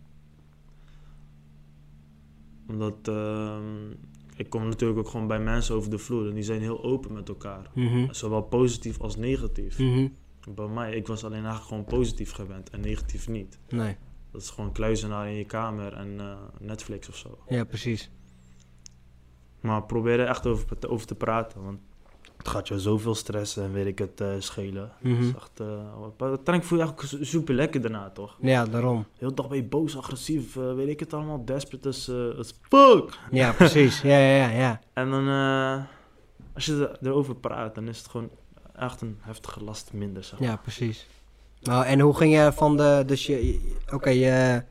Omdat ehm, ik kom natuurlijk ook gewoon bij mensen over de vloer en die zijn heel open met elkaar. Mhm. Zowel positief als negatief. Mhm. Bij mij, ik was alleen eigenlijk gewoon positief gewend en negatief niet. Nee, Dat is gewoon kluizenaar in je kamer en eh, Netflix of zo. ja, precies. Maar probeer er echt over, te- over te praten, want het gaat je zoveel stressen en weet ik het eh, schelen. Het is echt, eh, uiteindelijk voel je eigenlijk super lekker daarna, toch? Ja, daarom. Heel dag ben je boos, agressief, eh, weet ik het allemaal, desperate as, eh, as fuck. Ja, precies. Ja, ja, ja, ja. En dan, eh, als je er- erover praat, dan is het gewoon echt een heftige last minder, zeg. Ja, precies. Nou, en hoe ging je van de... Dus je... Oké, je...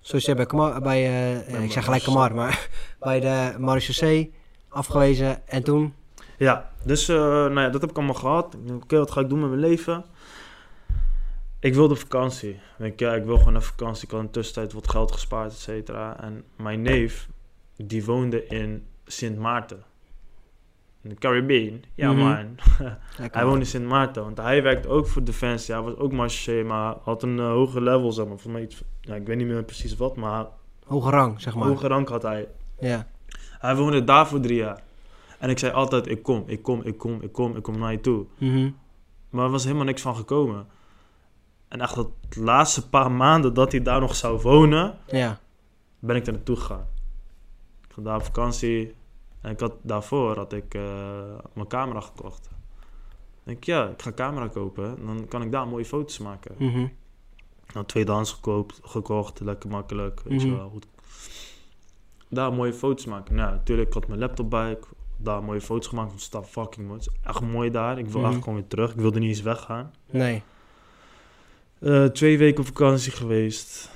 Zoals je bij, Kamar, bij eh, Bij ik zeg gelijk Kamar, maar bij de Marechaussee afgewezen. En toen? Ja, dus eh, nou ja, dat heb ik allemaal gehad. Ik denk, oké, wat ga ik doen met mijn leven? Ik wilde vakantie. Ik ja, ik wil gewoon naar vakantie. Ik had in de tussentijd wat geld gespaard, et cetera. En mijn neef, die woonde in Sint Maarten. In de Caribbean. Ja, Mhm. man. Hij woonde in Sint Maarten, want hij werkte ook voor Defensie. Hij was ook marché, maar had een uh, hoger level, zeg maar. Volgens mij iets, ja, ik weet niet meer precies wat, maar Hoge rang, zeg maar. hoge rank had hij. Ja. Hij woonde daar voor drie jaar. En ik zei altijd, ik kom, ik kom, ik kom, ik kom, ik kom naar je toe. Mhm. Maar er was helemaal niks van gekomen. En echt dat laatste paar maanden dat hij daar nog zou wonen, Ja. ben ik er naartoe gegaan. Ik ging daar op vakantie. En ik had, daarvoor had ik eh, mijn camera gekocht. Ik denk, ja, ik ga camera kopen. Dan kan ik daar mooie foto's maken. Mhm. Nou, tweedehands gekoopt, gekocht, lekker makkelijk, weet je Mhm. wel. Goed. Daar mooie foto's maken. Nou, natuurlijk, ik had mijn laptop bij. Ik had daar mooie foto's gemaakt. Het staat fucking mooi. Het is echt mooi daar. Ik wil echt gewoon weer terug. Ik wilde niet eens weggaan. Nee. Eh, twee weken op vakantie geweest.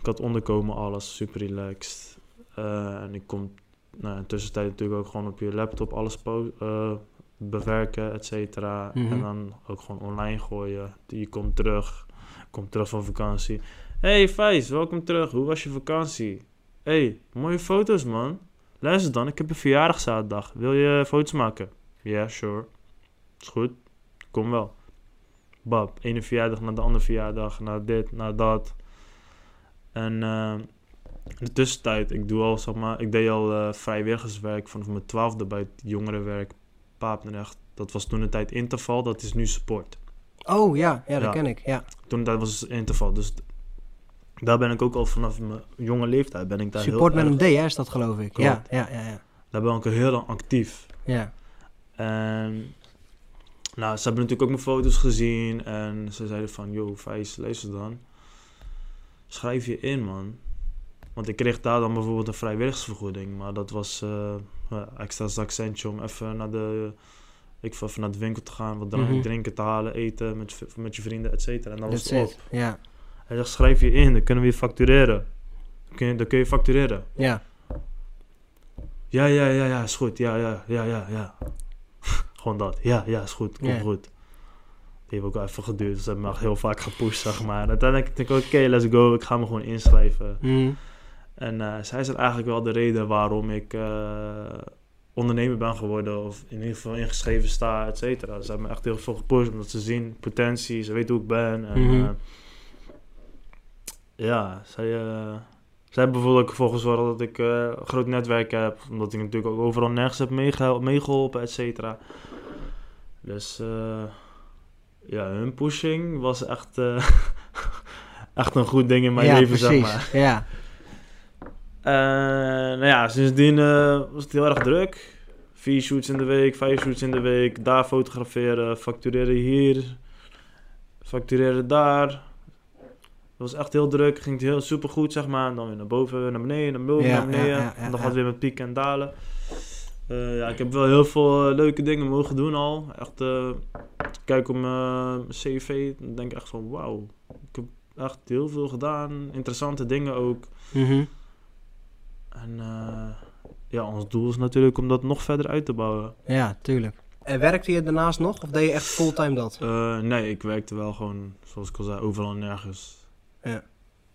Ik had onderkomen, alles super relaxed. Eh, en ik kom nou, in de tussentijd natuurlijk ook gewoon op je laptop alles eh, bewerken, et cetera. Mhm. En dan ook gewoon online gooien. Je komt terug, komt terug van vakantie. Hey Vijs, welkom terug. Hoe was je vakantie? Hey, mooie foto's man. Luister dan, ik heb een verjaardag zaterdag. Wil je foto's maken? Ja, sure. Is goed. Kom wel. Bab, ene verjaardag naar de andere verjaardag, naar dit, naar dat. En eh, in de tussentijd, ik doe al, zeg maar, ik deed al eh, vrijwilligerswerk vanaf mijn twaalfde bij het jongerenwerk Papendrecht. Dat was toen een tijd interval, dat is nu support. Oh, ja. Ja, dat Ja. ken ik. Ja. Toen dat was het interval, dus daar ben ik ook al vanaf mijn jonge leeftijd ben ik daar Support heel met erg, een D, hè, is dat geloof ik. Ja, ja, ja, ja. daar ben ik al heel lang actief. Ja. En nou, ze hebben natuurlijk ook mijn foto's gezien. En ze zeiden van, yo, Vijs, luister dan. Schrijf je in, man. Want ik kreeg daar dan bijvoorbeeld een vrijwilligersvergoeding. Maar dat was ja, extra zakcentje om even naar de... Ik even naar de winkel te gaan, wat drank- Mhm. drinken te halen, eten met, je- met je vrienden, et cetera. En dan was het op. Ja. Hij zegt, schrijf je in, dan kunnen we je factureren. Dan kun je, dan kun je factureren. Ja. Ja, ja, ja, ja, is goed. Ja, ja, ja, ja, ja. Gewoon dat. Ja, ja, is goed. Komt goed. Die heeft ook even geduurd. Dus ze hebben me echt heel vaak gepusht, zeg maar. Uiteindelijk denk ik, oké, let's go. Ik ga me gewoon inschrijven. Mhm. En eh, zij is eigenlijk wel de reden waarom ik eh, ondernemer ben geworden. Of in ieder geval ingeschreven sta, et cetera. Ze hebben me echt heel veel gepusht. Omdat ze zien potentie. Ze weten hoe ik ben. En, Mhm. eh, ja, zij... zij hebben bijvoorbeeld ook ervoor gezorgd dat ik een groot netwerk heb. Omdat ik natuurlijk ook overal nergens heb meegeholpen, et cetera. Dus ja, hun pushing was echt, echt een goed ding in mijn ja, leven, precies. zeg maar. Ja. Eh, nou ja, sindsdien eh, was het heel erg druk. Vier shoots in de week, vijf shoots in de week. Daar fotograferen, factureren hier, factureren daar. Dat was echt heel druk, ging het heel super goed, zeg maar. En dan weer naar boven, weer naar beneden, naar boven, Ja, naar beneden. ja, ja, ja, en dan gaat het weer met pieken en dalen. Eh, ja, ik heb wel heel veel leuke dingen mogen doen al. Echt, kijk op mijn cv, dan denk ik echt van wauw. Ik heb echt heel veel gedaan, interessante dingen ook. Mhm. En eh, ja, ons doel is natuurlijk om dat nog verder uit te bouwen. Ja, tuurlijk. En werkte je daarnaast nog? Of deed je echt fulltime dat? Eh, nee, ik werkte wel gewoon, zoals ik al zei, overal en nergens. Ja.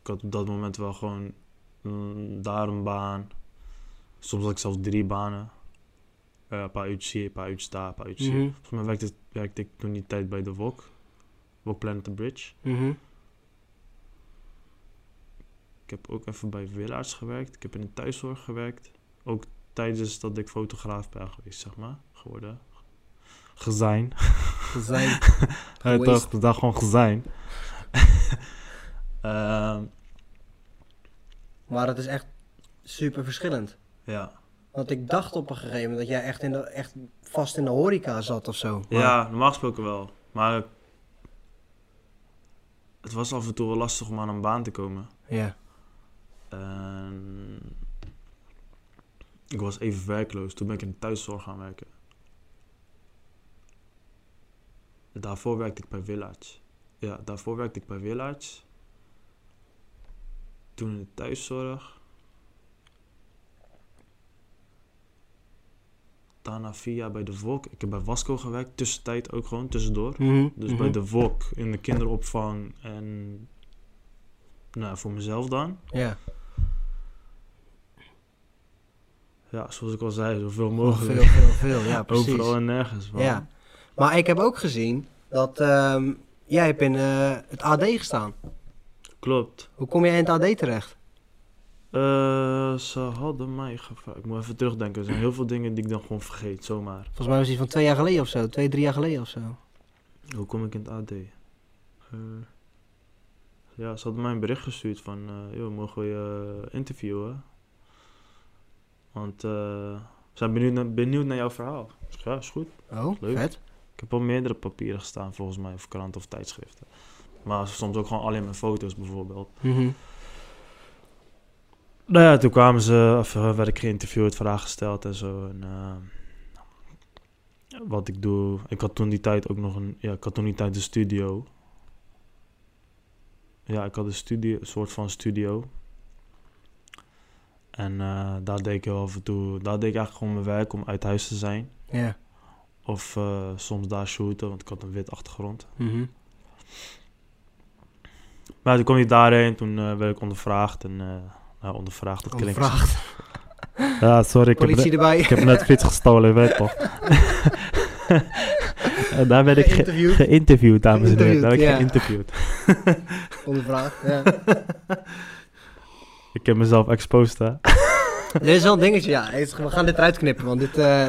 Ik had op dat moment wel gewoon mm, daar een baan. Soms had ik zelfs drie banen. Eh, een paar uurtjes hier, een paar uurtjes daar, een paar uurtjes hier. Mhm. Volgens mij werkte, werkte ik toen die tijd bij de WOK. WOK Planet the Bridge. Mhm. Heb ook even bij Willaerts gewerkt. Ik heb in de thuiszorg gewerkt. Ook tijdens dat ik fotograaf ben geweest, zeg maar. Geworden. Gezijn. Zijn. Ja, Geweest. toch, dat daar gewoon gezijn. Ehm, Maar het is echt super verschillend. ja. Want ik dacht op een gegeven moment dat jij echt, in de, echt vast in de horeca zat of zo. Maar- ja, normaal gesproken wel. Maar het was af en toe wel lastig om aan een baan te komen. Ja. En ik was even werkloos. Toen ben ik in de thuiszorg gaan werken. Daarvoor werkte ik bij Village. ja, daarvoor werkte ik bij Willaerts. Toen in de thuiszorg. Daarna vier jaar bij de Volk. Ik heb bij Wasco gewerkt, tussentijd ook gewoon, tussendoor. Mhm, Dus mhm. bij de Volk in de kinderopvang en nou, voor mezelf dan. Ja, Ja, zoals ik al zei, zoveel veel, mogelijk. veel, veel. Ja, precies. Overal en nergens. man. Ja. Maar ik heb ook gezien dat ehm, jij hebt in eh, het AD gestaan. Klopt. Hoe kom jij in het AD terecht? Eh, ze hadden mij gevraagd. Ik moet even terugdenken. Er zijn heel veel dingen die ik dan gewoon vergeet, zomaar. Volgens mij was die van twee jaar geleden of zo. Twee, drie jaar geleden of zo. Hoe kom ik in het AD? Eh, ja, ze hadden mij een bericht gestuurd van... joh, mogen we je interviewen? Want eh, we zijn benieuwd naar, benieuwd naar jouw verhaal. Ja, is goed. Oh, Leuk. vet. Ik heb al meerdere papieren gestaan, volgens mij. Of kranten of tijdschriften. Maar soms ook gewoon alleen mijn foto's, bijvoorbeeld. Mhm. Nou ja, toen kwamen ze, of eh, werd ik geïnterviewd, vragen gesteld en zo. En, eh, wat ik doe. Ik had toen die tijd ook nog een, ja, ik had toen die tijd de studio. Ja, ik had een studio, een soort van studio. En eh, daar deed ik heel af en toe, daar deed ik eigenlijk gewoon mijn werk om uit huis te zijn. Ja. Of eh, soms daar shooten, want ik had een wit achtergrond. Mhm. Maar toen kwam je daarheen, toen eh, werd ik ondervraagd. En, nou, ondervraagd, dat klinkt... Ondervraagd. Ja, sorry, ik heb, erbij. Ik heb net fiets gestolen, je weet toch? en daar werd ik ge- Geïnterviewd. dames en heren. Daar werd ik geïnterviewd. Ondervraagd, ja. Ik heb mezelf exposed, hè? Dit is wel een dingetje, ja. We gaan dit eruit knippen, want dit... eh,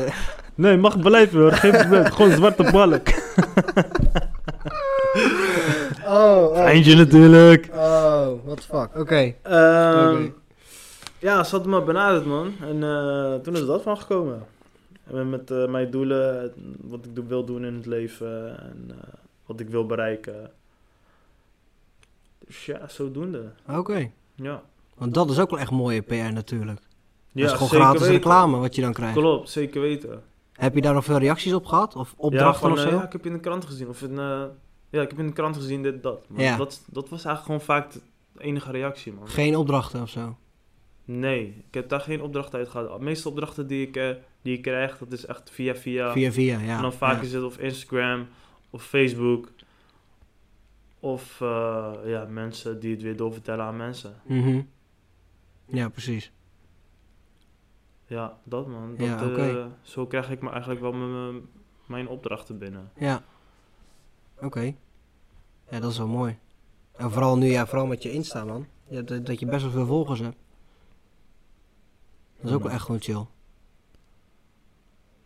Nee, mag blijven hoor, geen probleem. Gewoon zwarte balk. Oh, oh. Eindje natuurlijk. Oh, what the fuck. Oké. Ehm, Oké. Ja, ze hadden me benaderd, man. En eh, toen is dat van gekomen. En met eh, mijn doelen, wat ik do- wil doen in het leven en eh, wat ik wil bereiken. Dus ja, zodoende. Oké. Ja. Want dat is ook wel echt mooie PR natuurlijk. Ja, dat is gewoon zeker gratis weten. reclame wat je dan krijgt. Klopt, zeker weten. Heb je daar nog veel reacties op gehad? Of opdrachten ja, of van, zo? eh, ja, ik heb in de krant gezien. Of in, eh, ja, ik heb in de krant gezien dit, dat. Maar Ja. dat, dat was eigenlijk gewoon vaak de enige reactie, man. Geen opdrachten of zo? Nee, ik heb daar geen opdracht uit gehad. De meeste opdrachten die ik, eh, die ik krijg, dat is echt via via. Via via, ja. en dan vaak ja. is het of Instagram of Facebook. Of ja, mensen die het weer doorvertellen aan mensen. Mhm. Ja, precies. Ja, dat man. Dat, Ja, eh, zo krijg ik me eigenlijk wel mijn, mijn opdrachten binnen. Ja. Oké. Ja, dat is wel mooi. En vooral nu, ja, vooral met je Insta, man. Ja, dat, dat je best wel veel volgers hebt. Dat is ook wel echt gewoon chill.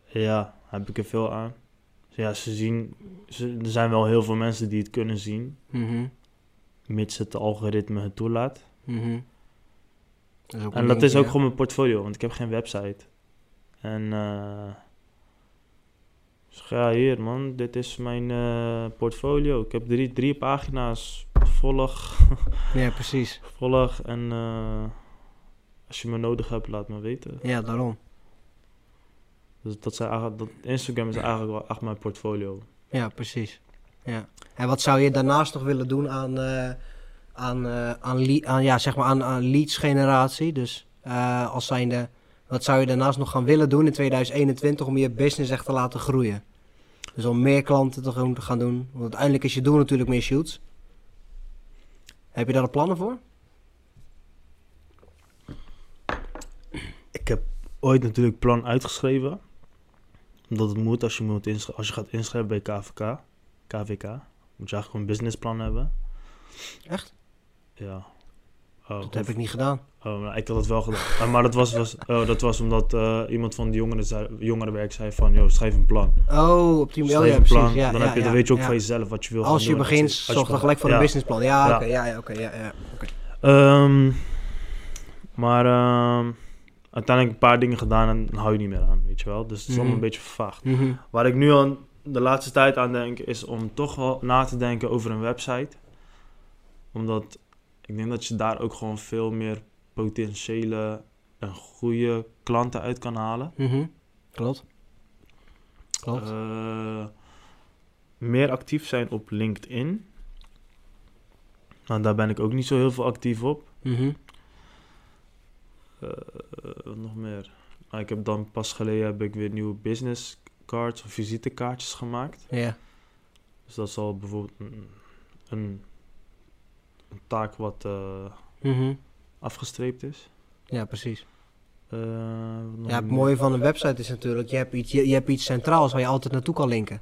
Ja, heb ik er veel aan. Ja, ze zien, ze, er zijn wel heel veel mensen die het kunnen zien, Mhm. mits het algoritme het toelaat. Mhm. Dat En dat is ook ja. gewoon mijn portfolio, want ik heb geen website. En eh dus ja, hier man, dit is mijn eh, portfolio. Ik heb drie, drie pagina's. Volg, Ja, precies. volg en eh, als je me nodig hebt, laat me weten. Ja, daarom. Dus dat zijn eigenlijk, dat, Instagram is eigenlijk wel echt mijn portfolio. Ja, precies. Ja. En wat zou je daarnaast nog willen doen aan, eh, aan, eh, aan, ja, zeg maar aan, aan leads generatie? Dus eh, als zijnde, wat zou je daarnaast nog gaan willen doen in 2021 om je business echt te laten groeien? Dus om meer klanten te gaan- doen. Want uiteindelijk is je doel natuurlijk meer shoots. Heb je daar plannen voor? Ik heb ooit natuurlijk plan uitgeschreven. Omdat het moet als je, moet insch- als je gaat inschrijven bij KVK. KVK. Moet je eigenlijk een businessplan hebben. Echt? Ja. Oh, Dat heb ik niet gedaan. Oh, nou, ik had het wel gedaan. Ah, maar dat was, was, oh, dat was omdat eh, iemand van de jongeren zei, jongerenwerk zei van... Joh, schrijf een plan. Oh, op die manier. Schrijf ja, een precies. plan. Ja, dan, ja, heb je, dan weet je ook van jezelf wat je wil Als je doen. begint, zorg dan gelijk voor een businessplan. Ja, Ja. oké. ja, ja, oké. ja, ja. oké. Ehm, maar ehm, uiteindelijk een paar dingen gedaan en dan hou je niet meer aan, weet je wel. Dus het is Mhm. allemaal een beetje vervaagd. Mhm. Waar ik nu aan de laatste tijd aan denk, is om toch wel na te denken over een website. Omdat ik denk dat je daar ook gewoon veel meer potentiële en goede klanten uit kan halen. Mhm. Klopt. Klopt. Eh, meer actief zijn op LinkedIn. Nou, daar ben ik ook niet zo heel veel actief op. Mhm. Eh, wat nog meer? Nou, ik heb dan pas geleden heb ik weer nieuwe business cards of visitekaartjes gemaakt. Ja. Dus dat is al bijvoorbeeld een, een, een taak wat Mhm. afgestreept is. Ja, precies. Eh, Ja, het mooie van een website is natuurlijk, je hebt iets, je, je hebt iets centraals waar je altijd naartoe kan linken.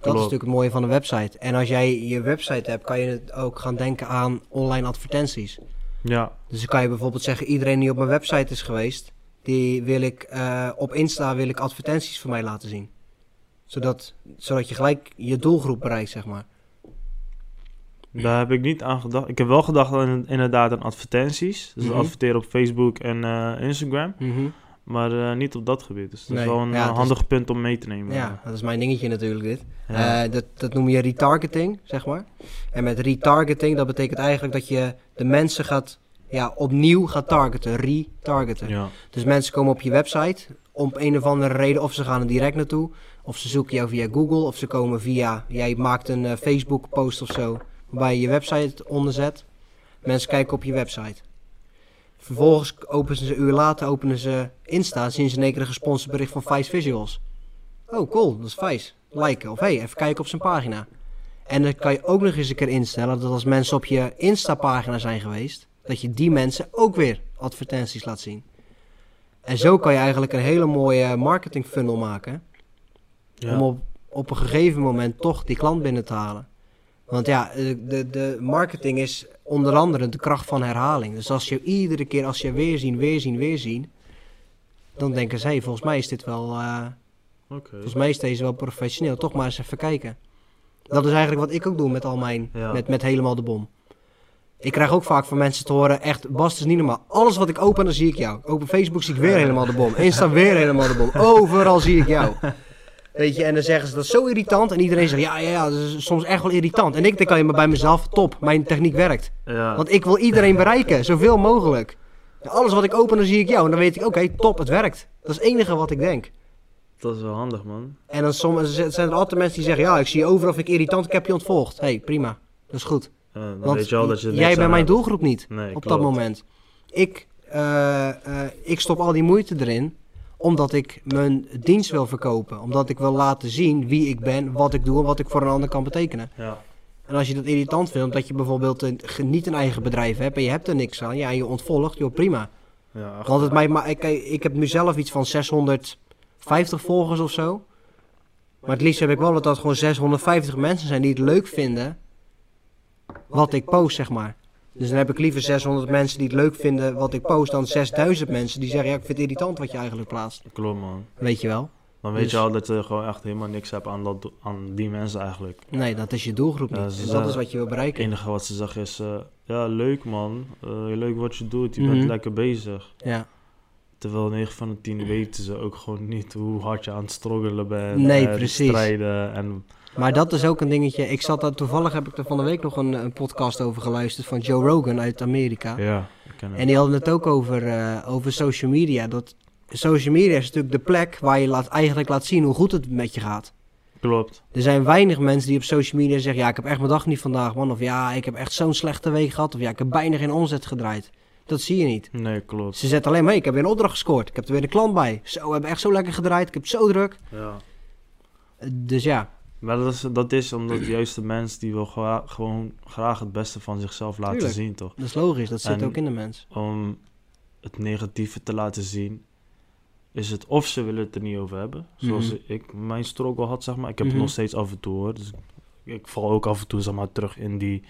Dat is natuurlijk het mooie van een website. En als jij je website hebt, kan je het ook gaan denken aan online advertenties. Ja, Dus dan kan je bijvoorbeeld zeggen, iedereen die op mijn website is geweest, die wil ik eh, op Insta wil ik advertenties van mij laten zien. Zodat, zodat je gelijk je doelgroep bereikt, zeg maar. Daar heb ik niet aan gedacht. Ik heb wel gedacht aan inderdaad aan advertenties. Dus Mhm. adverteren op Facebook en eh, Instagram. Maar eh, niet op dat gebied. Dus dat Nee, is wel een ja, het is- handig punt om mee te nemen. Ja, dat is mijn dingetje natuurlijk dit. Ja. Eh, dat, dat noem je retargeting, zeg maar. En met retargeting, dat betekent eigenlijk dat je de mensen gaat, ja, opnieuw gaat targeten. Retargeten. ja. Dus mensen komen op je website om een of andere reden, of ze gaan er direct naartoe, of ze zoeken jou via Google, of ze komen via, jij maakt een eh, Facebook post of zo, waarbij je je website onderzet. Mensen kijken op je website. Vervolgens openen ze een uur later openen ze Insta, zien ze in één keer een gesponsord bericht van Vice Visuals. Oh, cool, dat is Vice. Liken. Of hey, even kijken op zijn pagina. En dan kan je ook nog eens een keer instellen dat als mensen op je Insta-pagina zijn geweest, dat je die mensen ook weer advertenties laat zien. En zo kan je eigenlijk een hele mooie marketing funnel maken. Ja. Om op, op een gegeven moment toch die klant binnen te halen. Want ja, de, de, de marketing is onder andere de kracht van herhaling. Dus als je iedere keer, als je weer zien, weer zien, weer zien. Dan denken ze, hey, volgens mij is dit wel, eh, volgens mij is deze wel professioneel. Toch maar eens even kijken. Dat is eigenlijk wat ik ook doe met al mijn, Ja. met, met helemaal de bom. Ik krijg ook vaak van mensen te horen, echt, Bas, is niet normaal. Alles wat ik open, dan zie ik jou. Ook op Facebook zie ik weer helemaal de bom. Insta weer helemaal de bom. Overal zie ik jou. Weet je, en dan zeggen ze dat is zo irritant. En iedereen zegt, ja, ja, ja, dat is soms echt wel irritant. En ik denk alleen maar bij mezelf, top, mijn techniek werkt. Ja. Want ik wil iedereen bereiken, zoveel mogelijk. Alles wat ik open, dan zie ik jou. En dan weet ik, oké, top, het werkt. Dat is het enige wat ik denk. Dat is wel handig, man. En dan soms zijn er altijd mensen die zeggen, ja, ik zie je overal, vind ik irritant, ik heb je ontvolgd. Hé, hey, prima, dat is goed. Dan Want weet je al dat je jij bent mijn doelgroep niet Nee, op klopt. dat moment. Ik, eh, eh, ik stop al die moeite erin omdat ik mijn dienst wil verkopen. Omdat ik wil laten zien wie ik ben, wat ik doe en wat ik voor een ander kan betekenen. Ja. En als je dat irritant vindt, dat je bijvoorbeeld een, niet een eigen bedrijf hebt en je hebt er niks aan, ja, en je ontvolgt, joh, prima. Ja, Want het mij, maar ik, ik heb nu zelf iets van 650 volgers of zo. Maar het liefst heb ik wel dat dat gewoon 650 mensen zijn die het leuk vinden wat ik post, zeg maar. Dus dan heb ik liever 600 mensen die het leuk vinden wat ik post dan 6000 mensen die zeggen, ja, ik vind het irritant wat je eigenlijk plaatst. klopt, man. Weet je wel? Dan weet Dus- je al dat je gewoon echt helemaal niks hebt aan, dat, aan die mensen eigenlijk. Nee, dat is je doelgroep niet. Ja, Dus dat is wat je wil Het bereiken. enige wat ze zeggen is, eh, ja, leuk man, Eh, leuk wat je doet, je Mhm. bent lekker bezig. Ja. Terwijl 9 van de 10 weten ze ook gewoon niet hoe hard je aan het struggelen bent. Nee, en precies. strijden en Maar dat is ook een dingetje. Ik zat daar, toevallig heb ik er van de week nog een, een podcast over geluisterd van Joe Rogan uit Amerika. ja, ik ken hem. En die hadden het ook over, eh, over social media. Dat social media is natuurlijk de plek waar je laat, eigenlijk laat zien hoe goed het met je gaat. Klopt. Er zijn weinig mensen die op social media zeggen: Ja, ik heb echt mijn dag niet vandaag, man. Of ja, ik heb echt zo'n slechte week gehad. Of ja, ik heb bijna geen omzet gedraaid. Dat zie je niet. Nee, klopt. Ze zetten alleen maar: hey, Ik heb weer een opdracht gescoord. Ik heb er weer een klant bij. Zo, we hebben echt zo lekker gedraaid. Ik heb het zo druk. Ja. Eh, Dus ja, Maar dat is, dat is omdat juist de mens die wil gra- gewoon graag het beste van zichzelf laten Tuurlijk. zien, toch? dat is logisch. Dat zit En- ook in de mens. Om het negatieve te laten zien, is het of ze willen het er niet over hebben. Zoals Mhm. ik mijn struggle had, zeg maar. Ik heb Mhm. het nog steeds af en toe, hoor. Dus ik val ook af en toe, zeg maar, terug in die,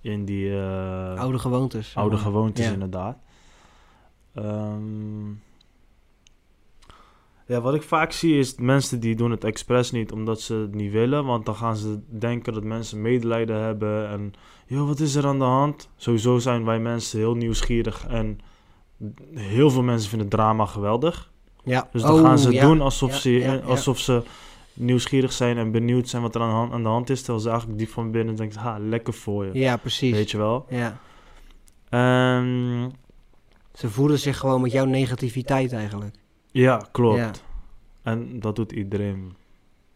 in die eh, Oude gewoontes. oude gewoontes, Ja. inderdaad. Ehm, ja, wat ik vaak zie is mensen die doen het expres niet omdat ze het niet willen. Want dan gaan ze denken dat mensen medelijden hebben. En, joh, wat is er aan de hand? Sowieso zijn wij mensen heel nieuwsgierig. En heel veel mensen vinden drama geweldig. Ja. Dus dan Oh, gaan ze ja. doen alsof, Ja, ze, ja, ja. alsof ze nieuwsgierig zijn en benieuwd zijn wat er aan de hand, aan de hand is. Terwijl ze eigenlijk diep van binnen denken, ha, lekker voor je. Ja, precies. Weet je wel? Ja. Ehm, Ze voeden zich gewoon met jouw negativiteit eigenlijk. Ja, klopt. Ja. En dat doet iedereen.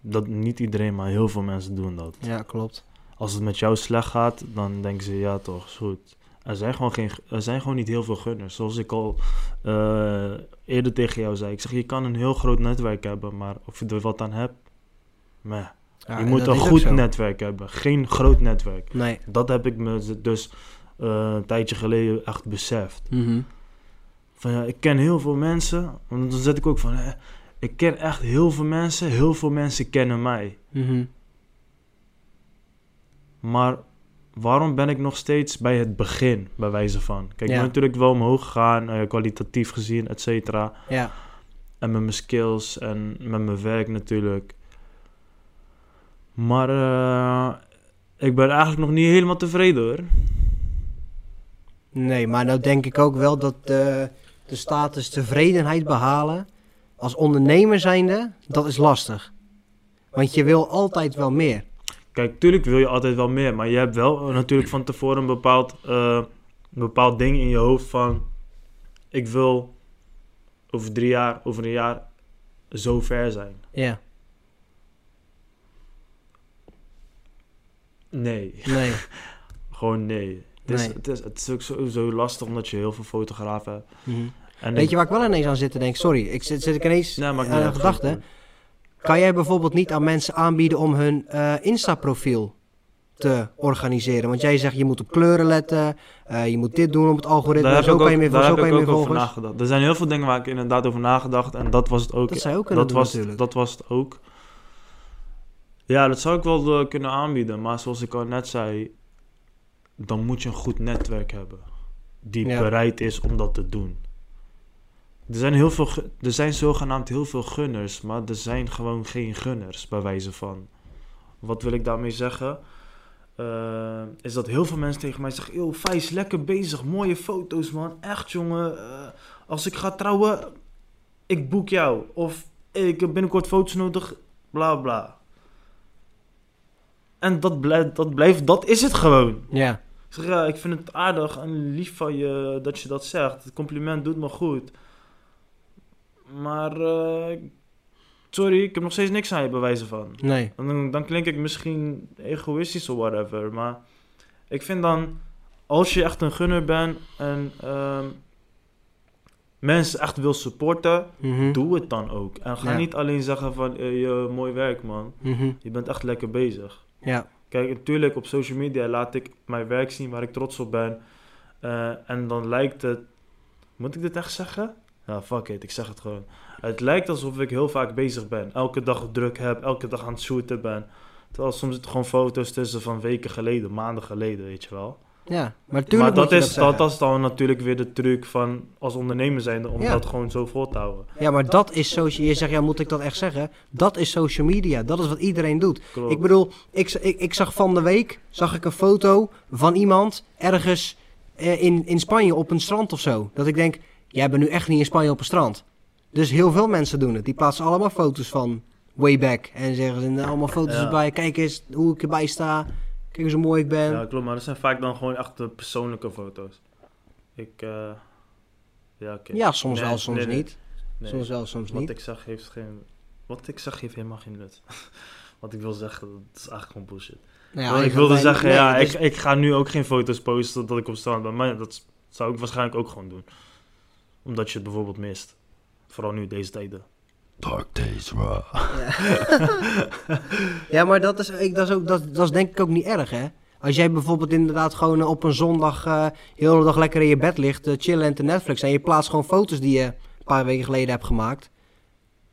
Dat, niet iedereen, maar heel veel mensen doen dat. Ja, klopt. als het met jou slecht gaat, dan denken ze, ja toch, is goed. Er zijn gewoon, geen, er zijn gewoon niet heel veel gunners. Zoals ik al eh, eerder tegen jou zei. Ik zeg, je kan een heel groot netwerk hebben, maar of je er wat aan hebt, meh. Ja, je moet een goed netwerk hebben, geen groot netwerk. Nee. Dat heb ik me dus eh, een tijdje geleden echt beseft. Mhm. Van ja, ik ken heel veel mensen. Want dan zet ik ook van, eh, ik ken echt heel veel mensen. Heel veel mensen kennen mij. Mhm. Maar waarom ben ik nog steeds bij het begin, bij wijze van? Kijk, ik ben natuurlijk wel omhoog gegaan, eh, kwalitatief gezien, et cetera. Ja. En met mijn skills en met mijn werk natuurlijk. Maar eh, ik ben eigenlijk nog niet helemaal tevreden hoor. Nee, maar nou denk ik ook wel dat de, de status tevredenheid behalen als ondernemer zijnde, dat is lastig. Want je wil altijd wel meer. Kijk, tuurlijk wil je altijd wel meer, maar je hebt wel natuurlijk van tevoren een bepaald, eh, een bepaald ding in je hoofd van... Ik wil over drie jaar, over een jaar zo ver zijn. Ja, Nee, nee. gewoon nee. Het is, Nee. het is, het is ook sowieso lastig omdat je heel veel fotografen hebt. Mhm. En Weet je waar ik wel ineens aan zit te denken? Sorry, ik zit, zit ik ineens Nee, maakt aan uit. gedachte. Kan jij bijvoorbeeld niet aan mensen aanbieden om hun eh, Insta-profiel te organiseren? Want jij zegt je moet op kleuren letten, eh, je moet dit doen op het algoritme, Daar heb zo ik kan je ook, meer, daar heb ik ook over nagedacht. Er zijn heel veel dingen waar ik inderdaad over nagedacht. En dat was het ook. Dat zou ook dat doen was, natuurlijk. Dat was het ook. Ja, dat zou ik wel eh, kunnen aanbieden. Maar zoals ik al net zei, dan moet je een goed netwerk hebben. Die Ja. bereid is om dat te doen. Er zijn, heel veel, er zijn zogenaamd heel veel gunners, maar er zijn gewoon geen gunners, bij wijze van. Wat wil ik daarmee zeggen? Eh, is dat heel veel mensen tegen mij zeggen: Yo, Vijs, lekker bezig, mooie foto's, man. Echt, jongen. eh, als ik ga trouwen, ik boek jou. Of ik heb binnenkort foto's nodig, bla bla. En dat, blijft, dat blijft, dat is het gewoon. Ja, Ik zeg, ja, ik vind het aardig en lief van je dat je dat zegt. Het compliment doet me goed. Maar, eh, sorry, ik heb nog steeds niks aan je bewijzen van. nee. Dan, dan klink ik misschien egoïstisch of whatever. Maar ik vind dan, als je echt een gunner bent en ehm, mensen echt wil supporten, Mhm. doe het dan ook. En ga Ja. niet alleen zeggen van, eh, je, mooi werk man. Mhm. Je bent echt lekker bezig. Ja, Kijk, natuurlijk op social media laat ik mijn werk zien waar ik trots op ben. Eh, en dan lijkt het. Moet ik dit echt zeggen? Ja, fuck it, ik zeg het gewoon. Het lijkt alsof ik heel vaak bezig ben. Elke dag druk heb, elke dag aan het shooten ben. Terwijl soms zitten gewoon foto's tussen van weken geleden, maanden geleden, weet je wel. Ja. Maar dat moet je is, dat dat, is dan natuurlijk weer de truc van als ondernemer zijnde om Ja. dat gewoon zo vol te houden. Ja, maar dat is social... Je zegt, ja, moet ik dat echt zeggen? Dat is social media. Dat is wat iedereen doet. Klopt. Ik bedoel, ik, ik, ik zag van de week zag ik een foto van iemand ergens eh, in, in Spanje op een strand of zo. Dat ik denk, jij bent nu echt niet in Spanje op een strand. Dus heel veel mensen doen het. Die plaatsen allemaal foto's van way back. En zeggen ze en allemaal foto's Ja. erbij. Kijk eens hoe ik erbij sta. Kijk eens hoe mooi ik ben. Ja, klopt, maar dat zijn vaak dan gewoon echt de persoonlijke foto's. Ik, eh, ja, oké. Ja, soms Nee, wel, soms nee, nee. niet. Soms wel, soms Wat niet. ik zeg heeft geen. Wat ik zeg heeft helemaal geen nut. Wat ik wil zeggen, dat is eigenlijk gewoon bullshit. Nou ik wilde bij- zeggen, ja, dus- ik, ik ga nu ook geen foto's posten dat ik op strand ben. Maar dat zou ik waarschijnlijk ook gewoon doen. Omdat je het bijvoorbeeld mist. Vooral nu deze tijden. Dark days, bro. Ja, maar dat is, ik, dat, is ook, dat, dat is denk ik ook niet erg, hè? Als jij bijvoorbeeld inderdaad gewoon eh, op een zondag eh de hele dag lekker in je bed ligt, te chillen en te Netflix en je plaatst gewoon foto's die je een paar weken geleden hebt gemaakt.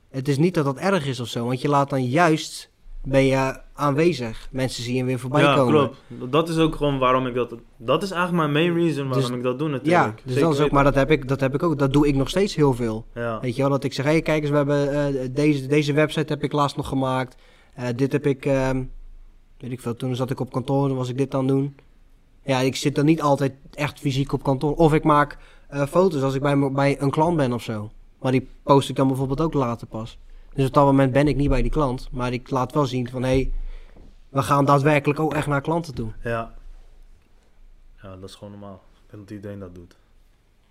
Het is niet dat dat erg is of zo, want je laat dan juist, ben je aanwezig. Mensen zien je weer voorbij ja, komen. klopt. Dat is ook gewoon waarom ik dat... Dat is eigenlijk mijn main reason waarom Dus- ik dat doe Ja, natuurlijk. dus Zeker dat is ook, maar dat heb, ik, dat heb ik ook. Dat doe ik nog steeds heel veel. Ja. Weet je wel, dat ik zeg, hé, kijk eens, we hebben eh, deze, deze website heb ik laatst nog gemaakt. Eh, dit heb ik, ehm, weet ik veel, toen zat ik op kantoor, dan was ik dit aan het doen. Ja, ik zit dan niet altijd echt fysiek op kantoor. Of ik maak eh, foto's als ik bij, bij een klant ben of zo. Maar die post ik dan bijvoorbeeld ook later pas. Dus op dat moment ben ik niet bij die klant. Maar ik laat wel zien van, hé, hey, we gaan daadwerkelijk ook echt naar klanten toe. Ja. Ja, dat is gewoon normaal. Ik denk dat iedereen dat doet.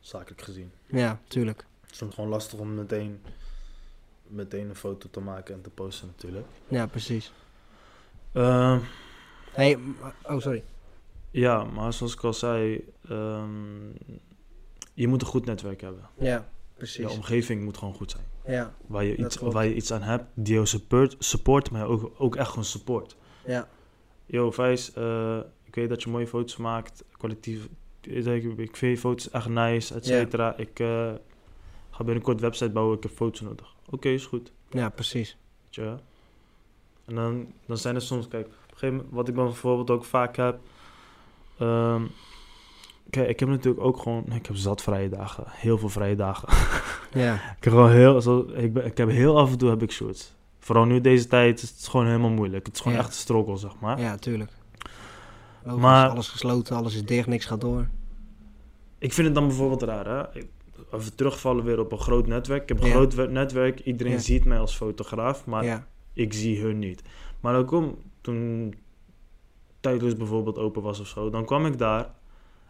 Zakelijk gezien. Ja, tuurlijk. Het is soms gewoon lastig om meteen, meteen een foto te maken en te posten natuurlijk. Ja, precies. Ehm, Hey, oh, sorry. Ja, maar zoals ik al zei, ehm, je moet een goed netwerk hebben. Ja, Je precies. omgeving moet gewoon goed zijn. Ja, Waar je, iets, klopt. waar je iets aan hebt, die jou support, support maar ook, ook echt gewoon support. ja, Yo, Vijs, eh, ik weet dat je mooie foto's maakt. Kwalitatief, ik, ik vind je foto's echt nice, et Ja. cetera. Ik eh, ga binnenkort een website bouwen, ik heb foto's nodig. Oké, is goed. ja, precies. En dan, dan zijn er soms, kijk, op een gegeven moment, wat ik dan bijvoorbeeld ook vaak heb. ehm, kijk, ik heb natuurlijk ook gewoon, ik heb zat vrije dagen, heel veel vrije dagen. Ja, ik heb gewoon heel, zo, ik, ben, ik heb heel af en toe heb ik shorts. Vooral nu deze tijd is het gewoon helemaal moeilijk. Het is gewoon Ja. echt een struggle, zeg maar. ja, tuurlijk. Logisch, Maar- alles gesloten, alles is dicht, niks gaat door. Ik vind het dan bijvoorbeeld raar, hè. Ik, even terugvallen weer op een groot netwerk. Ik heb een Ja. groot we- netwerk, iedereen Ja. ziet mij als fotograaf, maar ja, ik zie hun niet. Maar dan kom, toen tijdloos bijvoorbeeld open was of zo, dan kwam ik daar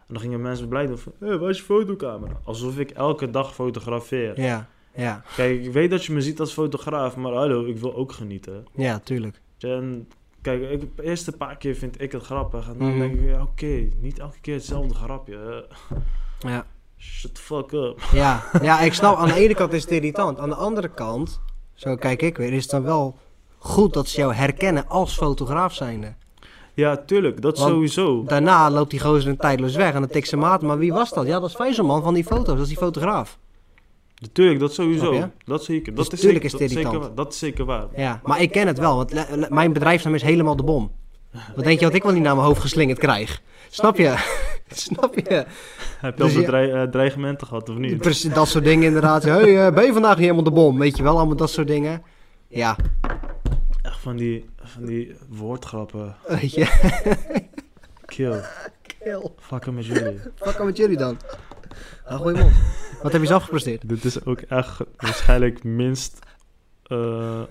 en dan gingen mensen blij doen van, hé, waar is je fotocamera? Alsof ik elke dag fotografeer. ja, ja, Kijk, ik weet dat je me ziet als fotograaf, maar hallo, ik wil ook genieten. ja, tuurlijk. En kijk, ik, de eerste paar keer vind ik het grappig en dan Mhm. denk ik, ja, oké, niet elke keer hetzelfde grapje. Ja. Shut the fuck up. Ja, ja, ik snap, aan de ene kant is het irritant. Aan de andere kant, zo kijk ik weer, is het dan wel goed dat ze jou herkennen als fotograaf zijnde. Ja, tuurlijk, dat Want- sowieso. Daarna loopt die gozer een tijdloos weg en dan tikt ze maat. Maar wie was dat? Ja, dat is Vijzelman van die foto's, dat is die fotograaf. Tuurlijk, dat sowieso. Dat zeker. Dus Dat is tuurlijk zeker, is dat, is zeker waar. dat is zeker waar. Ja, maar ik ken het wel, want mijn bedrijfsnaam is helemaal de bom. Wat denk je wat ik wel niet naar mijn hoofd geslingerd krijg? Snap je? Snap je? Heb je Dus al ja- bedrei- eh, dreigementen gehad of niet? Precies, dat soort dingen inderdaad. Hey, eh, ben je vandaag niet helemaal de bom? Weet je wel, allemaal dat soort dingen. Ja, van die, van die woordgrappen. weet je. Kill. Fucken met jullie. Wat met jullie dan? Nou, gooi mond. Wat heb je zelf gepresteerd? Dit is ook echt waarschijnlijk minst eh,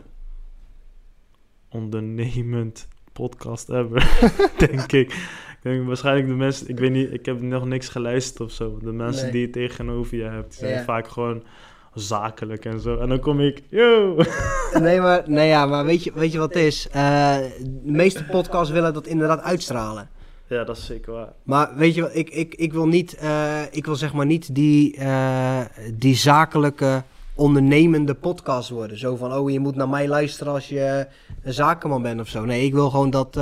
ondernemend podcast ever. denk ik. Ik denk waarschijnlijk de mensen, ik weet niet, ik heb nog niks geluisterd of zo. De mensen Nee. die je tegenover je hebt, die zijn Ja. vaak gewoon zakelijk en zo. En dan kom ik, yo! Nee, maar, nee, ja, maar weet, je, weet je wat het is? Eh, de meeste podcasts willen dat inderdaad uitstralen. ja, dat is zeker waar. Maar weet je wat, ik, ik, ik wil niet, eh, ik wil zeg maar niet die, eh, die zakelijke ondernemende podcast worden. Zo van, oh je moet naar mij luisteren als je een zakenman bent of zo. Nee, ik wil gewoon dat,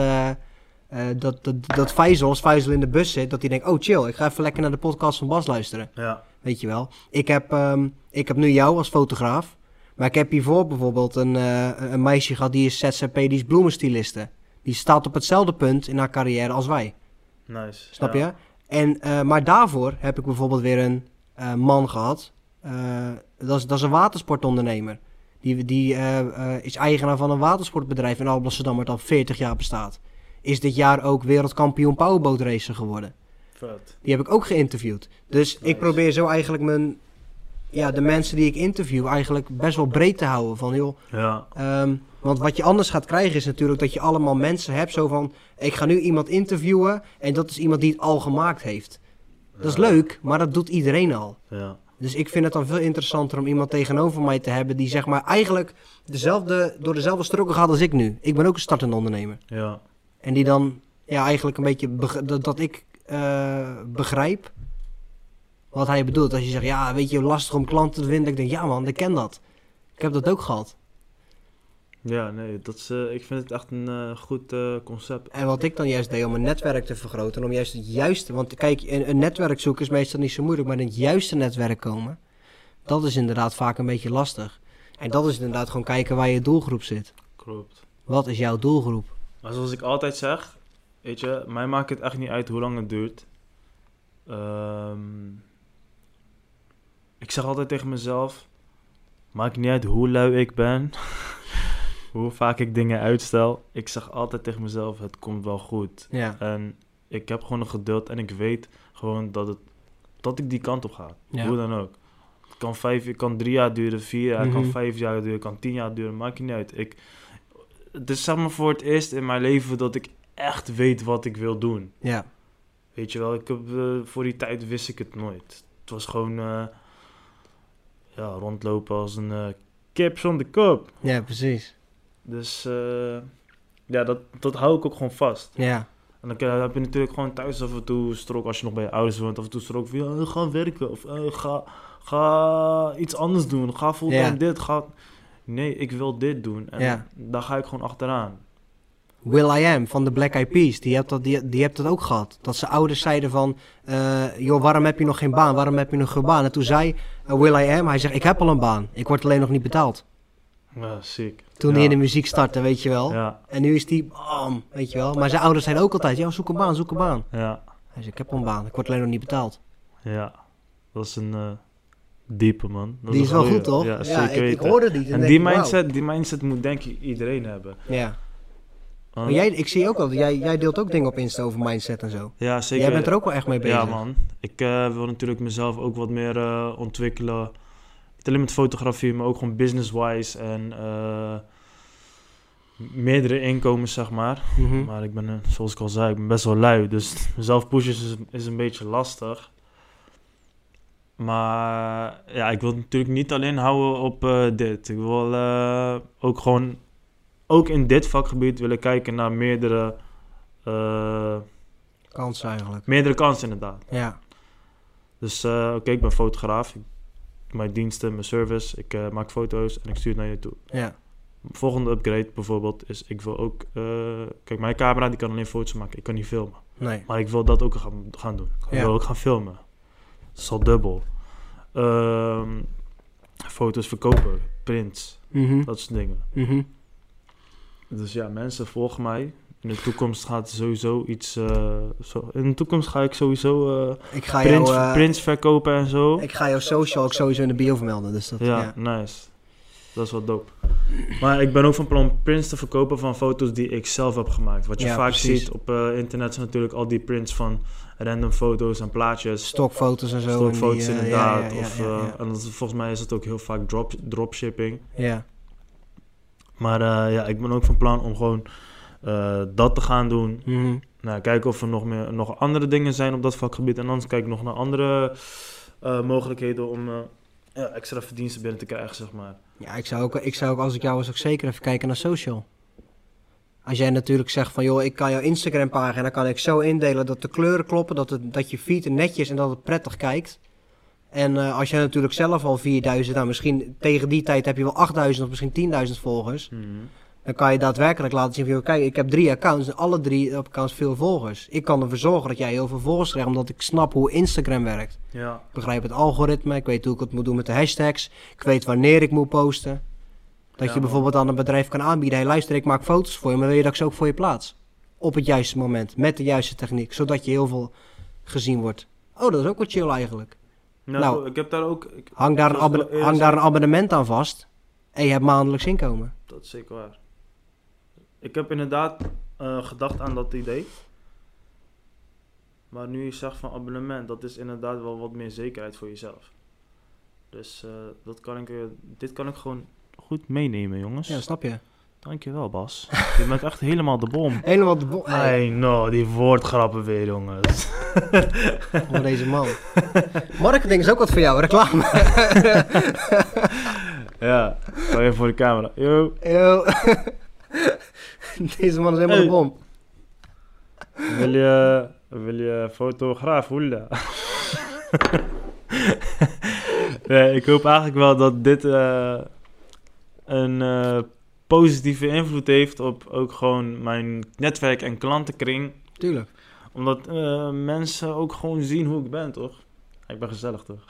dat, dat, dat Faisal, als Faisal in de bus zit, dat hij denkt, oh chill, ik ga even lekker naar de podcast van Bas luisteren. Ja, Weet je wel. Ik heb, ehm, ik heb nu jou als fotograaf. Maar ik heb hiervoor bijvoorbeeld een, eh, een meisje gehad die is ZZP, die is bloemenstyliste. Die staat op hetzelfde punt in haar carrière als wij. nice. Snap Ja. je? En, eh, maar daarvoor heb ik bijvoorbeeld weer een eh, man gehad. Eh, dat, is, dat is een watersportondernemer. Die, die is eigenaar van een watersportbedrijf in Alblasserdam, wat al 40 jaar bestaat. Is dit jaar ook wereldkampioen powerboatracer geworden. Vet. Die heb ik ook geïnterviewd. Dus Nice. ik probeer zo eigenlijk mijn, ja, de mensen die ik interview eigenlijk best wel breed te houden. Van, joh, Ja, Ehm, want wat je anders gaat krijgen is natuurlijk dat je allemaal mensen hebt. Zo van, ik ga nu iemand interviewen en dat is iemand die het al gemaakt heeft. Dat is leuk, maar dat doet iedereen al. ja. Dus ik vind het dan veel interessanter om iemand tegenover mij te hebben die zeg maar eigenlijk dezelfde, door dezelfde struggle gaat als ik nu. Ik ben ook een startende ondernemer. Ja, En die dan ja, eigenlijk een beetje dat ik eh, begrijp wat hij bedoelt. Als je zegt, ja, weet je, lastig om klanten te vinden. Ik denk, ja man, ik ken dat. Ik heb dat ook gehad. ja nee, dat is, eh, ik vind het echt een eh, goed eh, concept. En wat ik dan juist deed om een netwerk te vergroten, om juist het juiste, want kijk, een, een netwerk zoeken is meestal niet zo moeilijk, maar in het juiste netwerk komen, dat is inderdaad vaak een beetje lastig. En dat is inderdaad gewoon kijken waar je doelgroep zit. Klopt. Wat is jouw doelgroep? Maar zoals ik altijd zeg, weet je, mij maakt het echt niet uit hoe lang het duurt. Ehm, ik zeg altijd tegen mezelf, maakt niet uit hoe lui ik ben, hoe vaak ik dingen uitstel. Ik zeg altijd tegen mezelf, het komt wel goed. Ja, En ik heb gewoon een geduld en ik weet gewoon dat, het, dat ik die kant op ga. Ja. Hoe dan ook. Het kan, vijf, het kan drie jaar duren, vier jaar, het Mhm. kan vijf jaar duren, het kan tien jaar duren, maakt niet uit. Ik, het is zeg maar voor het eerst in mijn leven dat ik echt weet wat ik wil doen. ja, Weet je wel, ik heb, eh, voor die tijd wist ik het nooit. Het was gewoon eh, ja, rondlopen als een eh, kip zonder kop. ja, precies. Dus eh, ja, dat, dat hou ik ook gewoon vast. Ja, En dan heb je natuurlijk gewoon thuis af en toe strook als je nog bij je ouders woont. Af en toe strook van, ja, ga werken. Of eh, ga, ga iets anders doen. Ga fulltime Ja. dit. Ga... Nee, ik wil dit doen. En Ja. daar ga ik gewoon achteraan. Will I Am van de Black Eyed Peas, die hebt dat, die, die hebt dat ook gehad. Dat zijn ouders zeiden van, eh, joh, waarom heb je nog geen baan? Waarom heb je nog geen baan? En toen zei eh, Will I Am, hij zegt, ik heb al een baan. Ik word alleen nog niet betaald. Ja, ziek. Toen ja. hij in de muziek startte, weet je wel. Ja, En nu is die, bam, weet je wel. Maar zijn ouders zeiden ook altijd, ja, zoek een baan, zoek een baan. ja, Hij zegt, ik heb al een baan, ik word alleen nog niet betaald. ja. Dat is een eh, diepe, man. Dat die is wel goeie. goed, toch? Ja, zeker ik, hoorde die. En die mindset, die mindset moet denk ik iedereen hebben. Ja. Maar jij, ik zie ook wel, jij, jij deelt ook dingen op Insta over mindset en zo. ja, zeker. Jij bent er ook wel echt mee bezig. Ja, man. Ik eh, wil natuurlijk mezelf ook wat meer eh, ontwikkelen. Niet alleen met fotografie, maar ook gewoon business-wise. En eh, meerdere inkomens, zeg maar. Mhm. Maar ik ben, zoals ik al zei, ik ben best wel lui. Dus mezelf pushen is, is een beetje lastig. Maar ja, ik wil natuurlijk niet alleen houden op dit. Ik wil ook gewoon, ook in dit vakgebied willen kijken naar meerdere, eh, Kans eigenlijk. meerdere kansen inderdaad. Ja. Dus eh, oké, ik ben fotograaf. Ik, mijn diensten, mijn service. Ik eh, maak foto's en ik stuur het naar je toe. Ja. Volgende upgrade bijvoorbeeld is, ik wil ook... kijk, mijn camera die kan alleen foto's maken. Ik kan niet filmen. Nee. Maar ik wil dat ook gaan, gaan doen. Ik Ja. wil ook gaan filmen. Dat is al dubbel. Ehm, foto's verkopen, prints, Mhm. dat soort dingen. Mhm. Dus ja, mensen volgen mij. In de toekomst gaat sowieso iets... eh, zo, in de toekomst ga ik sowieso eh Ik ga jou, eh, prints verkopen en zo. ik ga jouw social ook sowieso in de bio vermelden. Dus dat, Ja, ja. nice. Dat is wel dope. Maar ik ben ook van plan prints te verkopen van foto's die ik zelf heb gemaakt. Wat je Ja, vaak precies. ziet op internet zijn natuurlijk al die prints van random foto's en plaatjes. Stokfoto's en zo. Stokfoto's en die, inderdaad. Ja, of, En dat volgens mij is het ook heel vaak drop, dropshipping. ja. Maar eh, ja, ik ben ook van plan om gewoon eh, dat te gaan doen. Mhm. Nou, kijken of er nog, meer, nog andere dingen zijn op dat vakgebied. En anders kijk ik nog naar andere eh, mogelijkheden om eh, ja, extra verdiensten binnen te krijgen, zeg maar. Ja, ik zou, ook, ik zou ook, als ik jou was, ook zeker even kijken naar social. Als jij natuurlijk zegt van, joh, ik kan jouw Instagram-pagina kan ik zo indelen dat de kleuren kloppen, dat, het, dat je feed netjes en dat het prettig kijkt. En eh, als jij natuurlijk zelf al 4000, nou misschien tegen die tijd heb je wel 8000 of misschien 10.000 volgers. Mhm. Dan kan je daadwerkelijk laten zien van, joh, kijk, ik heb drie accounts en alle drie accounts veel volgers. Ik kan ervoor zorgen dat jij heel veel volgers krijgt, omdat ik snap hoe Instagram werkt. Ja, Ik begrijp het algoritme, ik weet hoe ik het moet doen met de hashtags. Ik weet wanneer ik moet posten. Dat Ja, je bijvoorbeeld aan een bedrijf kan aanbieden. Hey, luister, ik maak foto's voor je, maar wil je dat ik ze ook voor je plaats? Op het juiste moment, met de juiste techniek, zodat je heel veel gezien wordt. Oh, dat is ook wat chill eigenlijk. Nou, Nou, ik heb daar ook... Ik, Hang daar, een, abonne- hang daar een abonnement aan vast en je hebt maandelijks inkomen. Dat is zeker waar. Ik heb inderdaad eh, gedacht aan dat idee. Maar nu je zegt van abonnement, dat is inderdaad wel wat meer zekerheid voor jezelf. Dus eh, dat kan ik, eh, dit kan ik gewoon goed meenemen, jongens. Ja, snap je? Dankjewel, Bas. je bent echt helemaal de bom. Helemaal de bo- hey, I know, die woordgrappen weer, jongens. voor deze man. Marketing is ook wat voor jou, reclame. ja, ga even voor de camera. Yo. Yo. deze man is helemaal Hey. de bom. Wil je, wil je fotograaf worden? nee, ik hoop eigenlijk wel dat dit eh, een eh, positieve invloed heeft op ook gewoon mijn netwerk en klantenkring. Tuurlijk. Omdat eh, mensen ook gewoon zien hoe ik ben, toch? Ik ben gezellig, toch?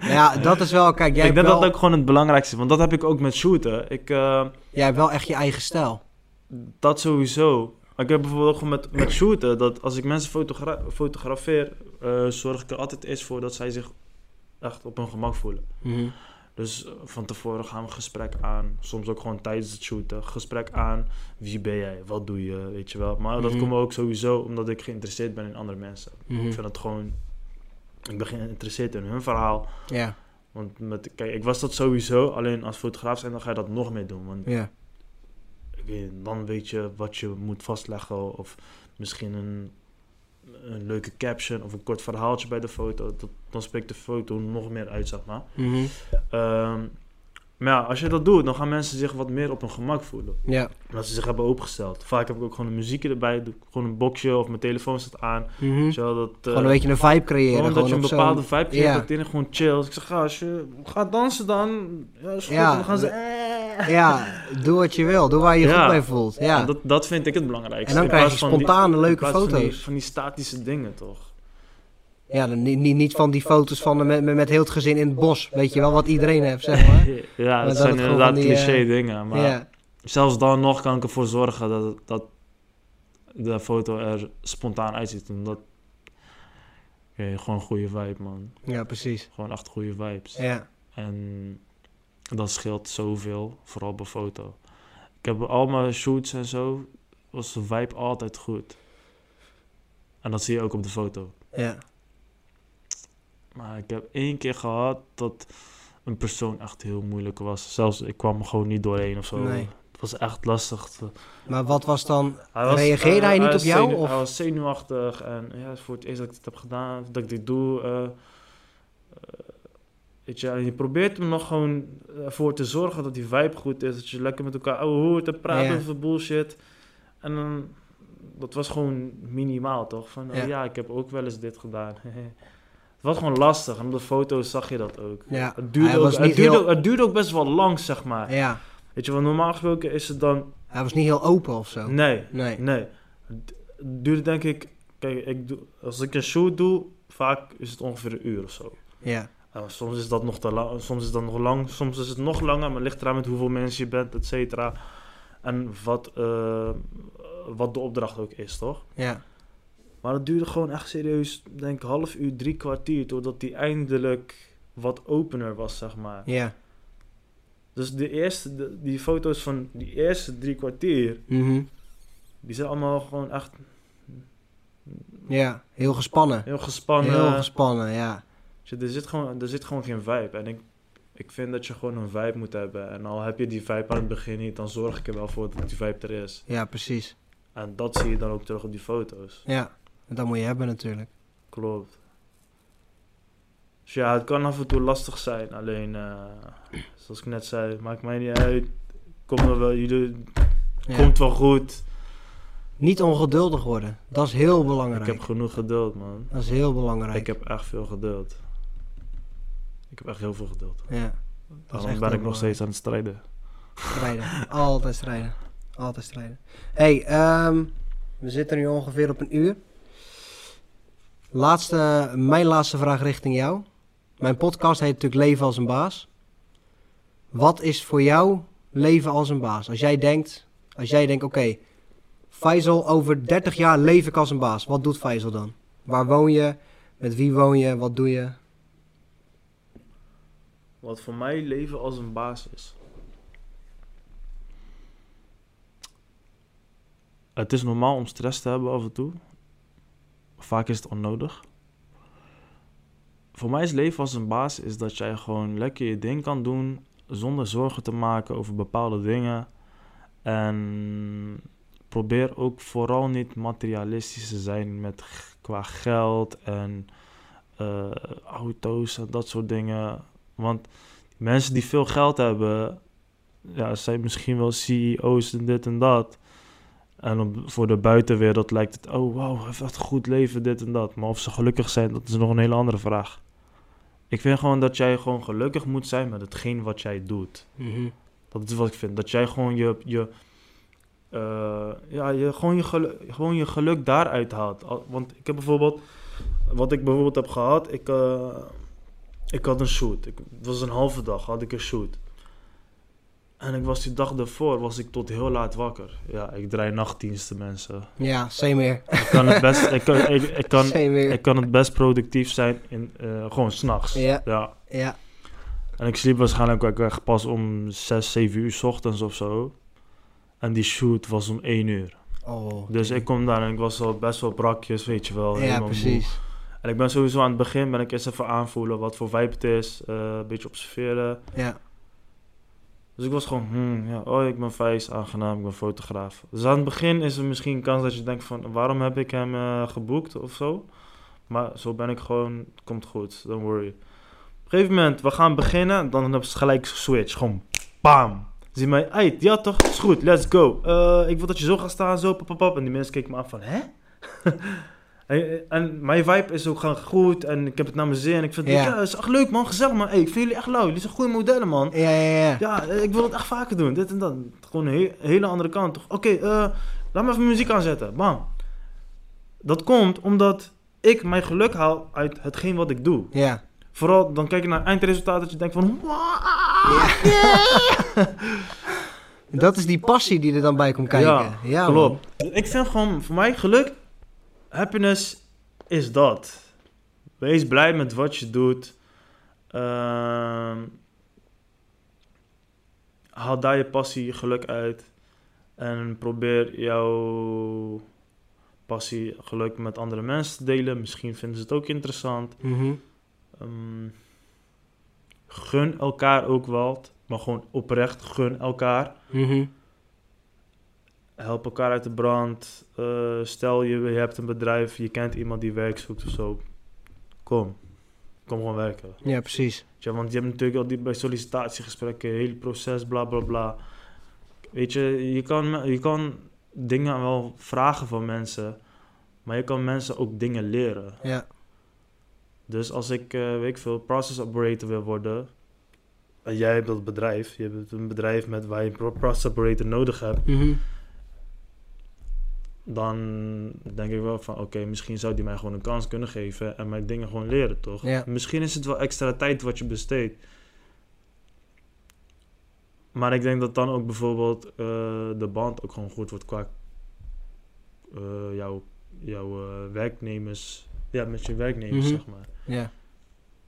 Ja, dat is wel, kijk, jij ik denk wel... dat dat ook gewoon het belangrijkste is. Want dat heb ik ook met shooten. Ik, eh, Jij hebt wel echt je eigen stijl. Dat sowieso. Ik heb bijvoorbeeld ook met, met shooten, dat als ik mensen fotogra- fotografeer, eh, zorg ik er altijd eerst voor dat zij zich echt op hun gemak voelen. Mhm. Dus eh, van tevoren gaan we gesprek aan. Soms ook gewoon tijdens het shooten. Gesprek aan. Wie ben jij? Wat doe je? Weet je wel. Maar dat Mhm. komt ook sowieso omdat ik geïnteresseerd ben in andere mensen. Mhm. Ik vind het gewoon... Ik ben geïnteresseerd in hun verhaal. Ja, Want met, kijk, ik was dat sowieso. Alleen als fotograaf zijn, dan ga je dat nog meer doen. Want ja. ik weet, dan weet je wat je moet vastleggen. Of misschien een, een leuke caption of een kort verhaaltje bij de foto. Dat, dan spreekt de foto nog meer uit, zeg maar. Mhm. Ehm, Maar ja, als je dat doet, dan gaan mensen zich wat meer op hun gemak voelen. Ja. Omdat ze zich hebben opengesteld. Vaak heb ik ook gewoon een muziekje erbij. doe ik Gewoon een boxje of mijn telefoon staat aan. Mhm. Eh, Gewoon een beetje een vibe creëren. gewoon dat je een bepaalde vibe creëert. Ja. Dat iedereen gewoon chill. Dus ik zeg, ga, als je gaat dansen dan. Ja, is goed. Ja, dan gaan ze... eh. Ja, doe wat je wil. Doe waar je je Ja. goed bij voelt. Ja. Dat, dat vind ik het belangrijkste. En dan krijg je plaats van die- spontane leuke plaats Van die, foto's. van die statische dingen, toch? Ja, dan niet, niet, van die foto's van de- met, met, heel het gezin in het bos. Weet je wel, wat iedereen heeft, zeg maar. Ja, dat dat zijn inderdaad die, cliché eh, dingen. Maar zelfs dan nog kan ik ervoor zorgen dat, dat de foto er spontaan uitziet. Omdat ja, gewoon een goede vibe, man. ja, precies. Gewoon echt goede vibes. Ja. En dat scheelt zoveel, vooral bij foto. Ik heb al mijn shoots en zo, was de vibe altijd goed. En dat zie je ook op de foto. Ja. Maar ik heb één keer gehad dat een persoon echt heel moeilijk was. Zelfs ik kwam er gewoon niet doorheen of zo. Nee. Het was echt lastig. te- Maar wat was dan... Hij Reageerde hij niet op jou, of? Hij was zenuwachtig en ja, voor het eerst dat ik dit heb gedaan, dat ik dit doe. eh, eh, weet je, en je probeert hem nog gewoon ervoor te zorgen dat die vibe goed is, dat je lekker met elkaar ouwe hoort te praten Ja. over bullshit. En dan, dat was gewoon minimaal toch? Van oh Ja. ja. ik heb ook wel eens dit gedaan. was gewoon lastig en op de foto's zag je dat ook. Ja, Het duurde, ook, het, duurde, heel... het duurde ook best wel lang, zeg maar. Ja, Weet je, want normaal gesproken is het dan hij was niet heel open of zo. Nee, Nee. nee. Het duurt denk ik... Kijk, ik doe, als ik een shoot doe, vaak is het ongeveer een uur of zo. Ja. Uh, soms is dat nog te lang, soms is dat nog lang, soms is het nog langer, maar het ligt eraan met hoeveel mensen je bent, et cetera. En wat, eh, wat de opdracht ook is, toch? Ja. Maar het duurde gewoon echt serieus, denk ik, half uur, drie kwartier, totdat die eindelijk wat opener was, zeg maar. Ja. Dus de eerste, de- die foto's van die eerste drie kwartier, Mhm. die zijn allemaal gewoon echt Ja, heel gespannen. heel gespannen. Heel gespannen, ja. Je, Er zit, gewoon, er zit gewoon geen vibe. En ik, ik vind dat je gewoon een vibe moet hebben. En al heb je die vibe aan het begin niet, dan zorg ik er wel voor dat die vibe er is. Ja, precies. En dat zie je dan ook terug op die foto's. Ja, dat moet je hebben natuurlijk. Klopt. Dus ja, het kan af en toe lastig zijn. Alleen, eh, zoals ik net zei, maakt mij niet uit. Komt er wel, jullie, Ja. komt wel goed. Niet ongeduldig worden. Dat is heel Ik belangrijk. heb genoeg geduld, man. Dat is heel belangrijk. Ik heb echt veel geduld. Ik heb echt heel veel geduld. Ja, Daarom ben ik nog steeds aan het strijden. strijden. Altijd strijden. Altijd strijden. hey, ehm, we zitten nu ongeveer op een uur. Laatste, mijn laatste vraag richting jou. Mijn podcast heet natuurlijk Leven als een baas. Wat is voor jou leven als een baas? Als jij denkt, als jij denkt, oké, Faisal, over 30 jaar leef ik als een baas. Wat doet Faisal dan? Waar woon je? Met wie woon je? Wat doe je? Wat voor mij leven als een baas is. Het is normaal om stress te hebben af en toe. Vaak is het onnodig. Voor mij is leven als een baas is dat jij gewoon lekker je ding kan doen zonder zorgen te maken over bepaalde dingen. En probeer ook vooral niet materialistisch te zijn met qua geld en eh, auto's en dat soort dingen. Want mensen die veel geld hebben, ja, zijn misschien wel CEO's en dit en dat. En op, voor de buitenwereld lijkt het, oh heeft echt een goed leven, dit en dat. Maar of ze gelukkig zijn, dat is nog een hele andere vraag. Ik vind gewoon dat jij gewoon gelukkig moet zijn met hetgeen wat jij doet. Mhm. Dat is wat ik vind. Dat jij gewoon je, je, eh, ja, je, gewoon, je geluk, gewoon je geluk daaruit haalt. Al- Want ik heb bijvoorbeeld, wat ik bijvoorbeeld heb gehad, ik, eh, ik had een shoot. Ik, het was een halve dag, had ik een shoot. En ik was die dag daarvoor, was ik tot heel laat wakker. Ja, ik draai nachtdiensten, mensen. Ja, same weer. Ik kan het best, ik kan, ik, ik kan, ik kan het best productief zijn in, eh, gewoon s'nachts. Ja. ja. Ja. En ik sliep waarschijnlijk ook echt pas om 6, 7 uur 's ochtends of zo. En die shoot was om 1 uur. Oh. Dus ik kom daar en ik was al best wel brakjes, weet je wel. Ja, moe. precies. En ik ben sowieso aan het begin, ben ik eerst even aanvoelen wat voor vibe het is. eh, een beetje observeren. Ja. Dus ik was gewoon, hmm, ja, oh, ik ben Vijs, aangenaam, ik ben fotograaf. Dus aan het begin is er misschien kans dat je denkt van, waarom heb ik hem eh, geboekt of zo? Maar zo ben ik gewoon, het komt goed, don't worry. een gegeven moment, we gaan beginnen, dan hebben ze gelijk switch. Gewoon, bam. Zie mij, uit, ja toch, is goed, let's go. Eh, ik wil dat je zo gaat staan, zo, pap, pap, pap. En die mensen keken me af van, hè? en, en mijn vibe is ook gewoon goed en ik heb het naar mijn zin. Ik vind het, Ja. ja, het is echt leuk man, gezellig man. Hey, ik vind jullie echt lauw, jullie zijn goede modellen man. Ja, ja, ja. Ja, eh, ik wil het echt vaker doen, dit en dat. Gewoon een he- hele andere kant? Oké, eh, laat me even muziek aanzetten, bam. Dat komt omdat ik mijn geluk haal uit hetgeen wat ik doe. Ja. Vooral dan kijk je naar het eindresultaat dat je denkt van... Dat is die passie die er dan bij komt kijken. Ja, Ja, man. Klopt. Ik vind gewoon, voor mij geluk, happiness is dat. Wees blij met wat je doet. Ehm, haal daar je passie, geluk uit. En probeer jouw passie, geluk met andere mensen te delen. Misschien vinden ze het ook interessant. Mhm. Ehm, gun elkaar ook wat. Maar gewoon oprecht, gun elkaar. Mhm. Help elkaar uit de brand. Eh, stel je, je hebt een bedrijf, je kent iemand die werk zoekt of zo. Kom. Kom gewoon werken. Ja, precies. Ja, want je hebt natuurlijk al die bij sollicitatiegesprekken, hele proces, bla bla bla. Weet je, je kan, je kan dingen wel vragen van mensen, maar je kan mensen ook dingen leren. Ja. Dus als ik, eh, weet ik veel, process operator wil worden, en jij hebt dat bedrijf, je hebt een bedrijf met waar je een pro- process operator nodig hebt, Mhm. Dan denk ik wel van oké, misschien zou die mij gewoon een kans kunnen geven en mij dingen gewoon leren, toch? Ja. Misschien is het wel extra tijd wat je besteedt. Maar ik denk dat dan ook bijvoorbeeld eh, de band ook gewoon goed wordt qua eh, jouw, jouw eh, werknemers. Ja, met je werknemers, Mhm. zeg maar. Ja.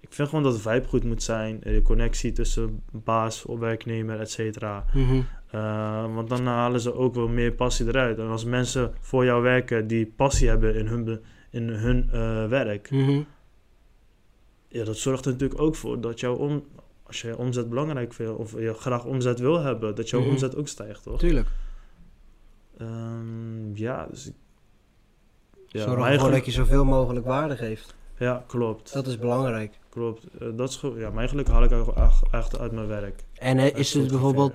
Ik vind gewoon dat de vibe goed moet zijn. De connectie tussen baas, werknemer, et cetera. Mhm. Eh, want dan halen ze ook wel meer passie eruit. En als mensen voor jou werken die passie hebben in hun, in hun eh, werk, Mhm. ja, dat zorgt er natuurlijk ook voor dat jouw om, als je omzet belangrijk vindt of je graag omzet wil hebben, dat jouw Mhm. omzet ook stijgt, toch? Tuurlijk. Ehm, ja, dus ik, ja, Zorg ervoor dat je zoveel mogelijk waarde geeft. ja, klopt, Dat is belangrijk. klopt. Eh, dat is. Ja, mijn geluk haal ik echt- uit mijn werk. En is het bijvoorbeeld,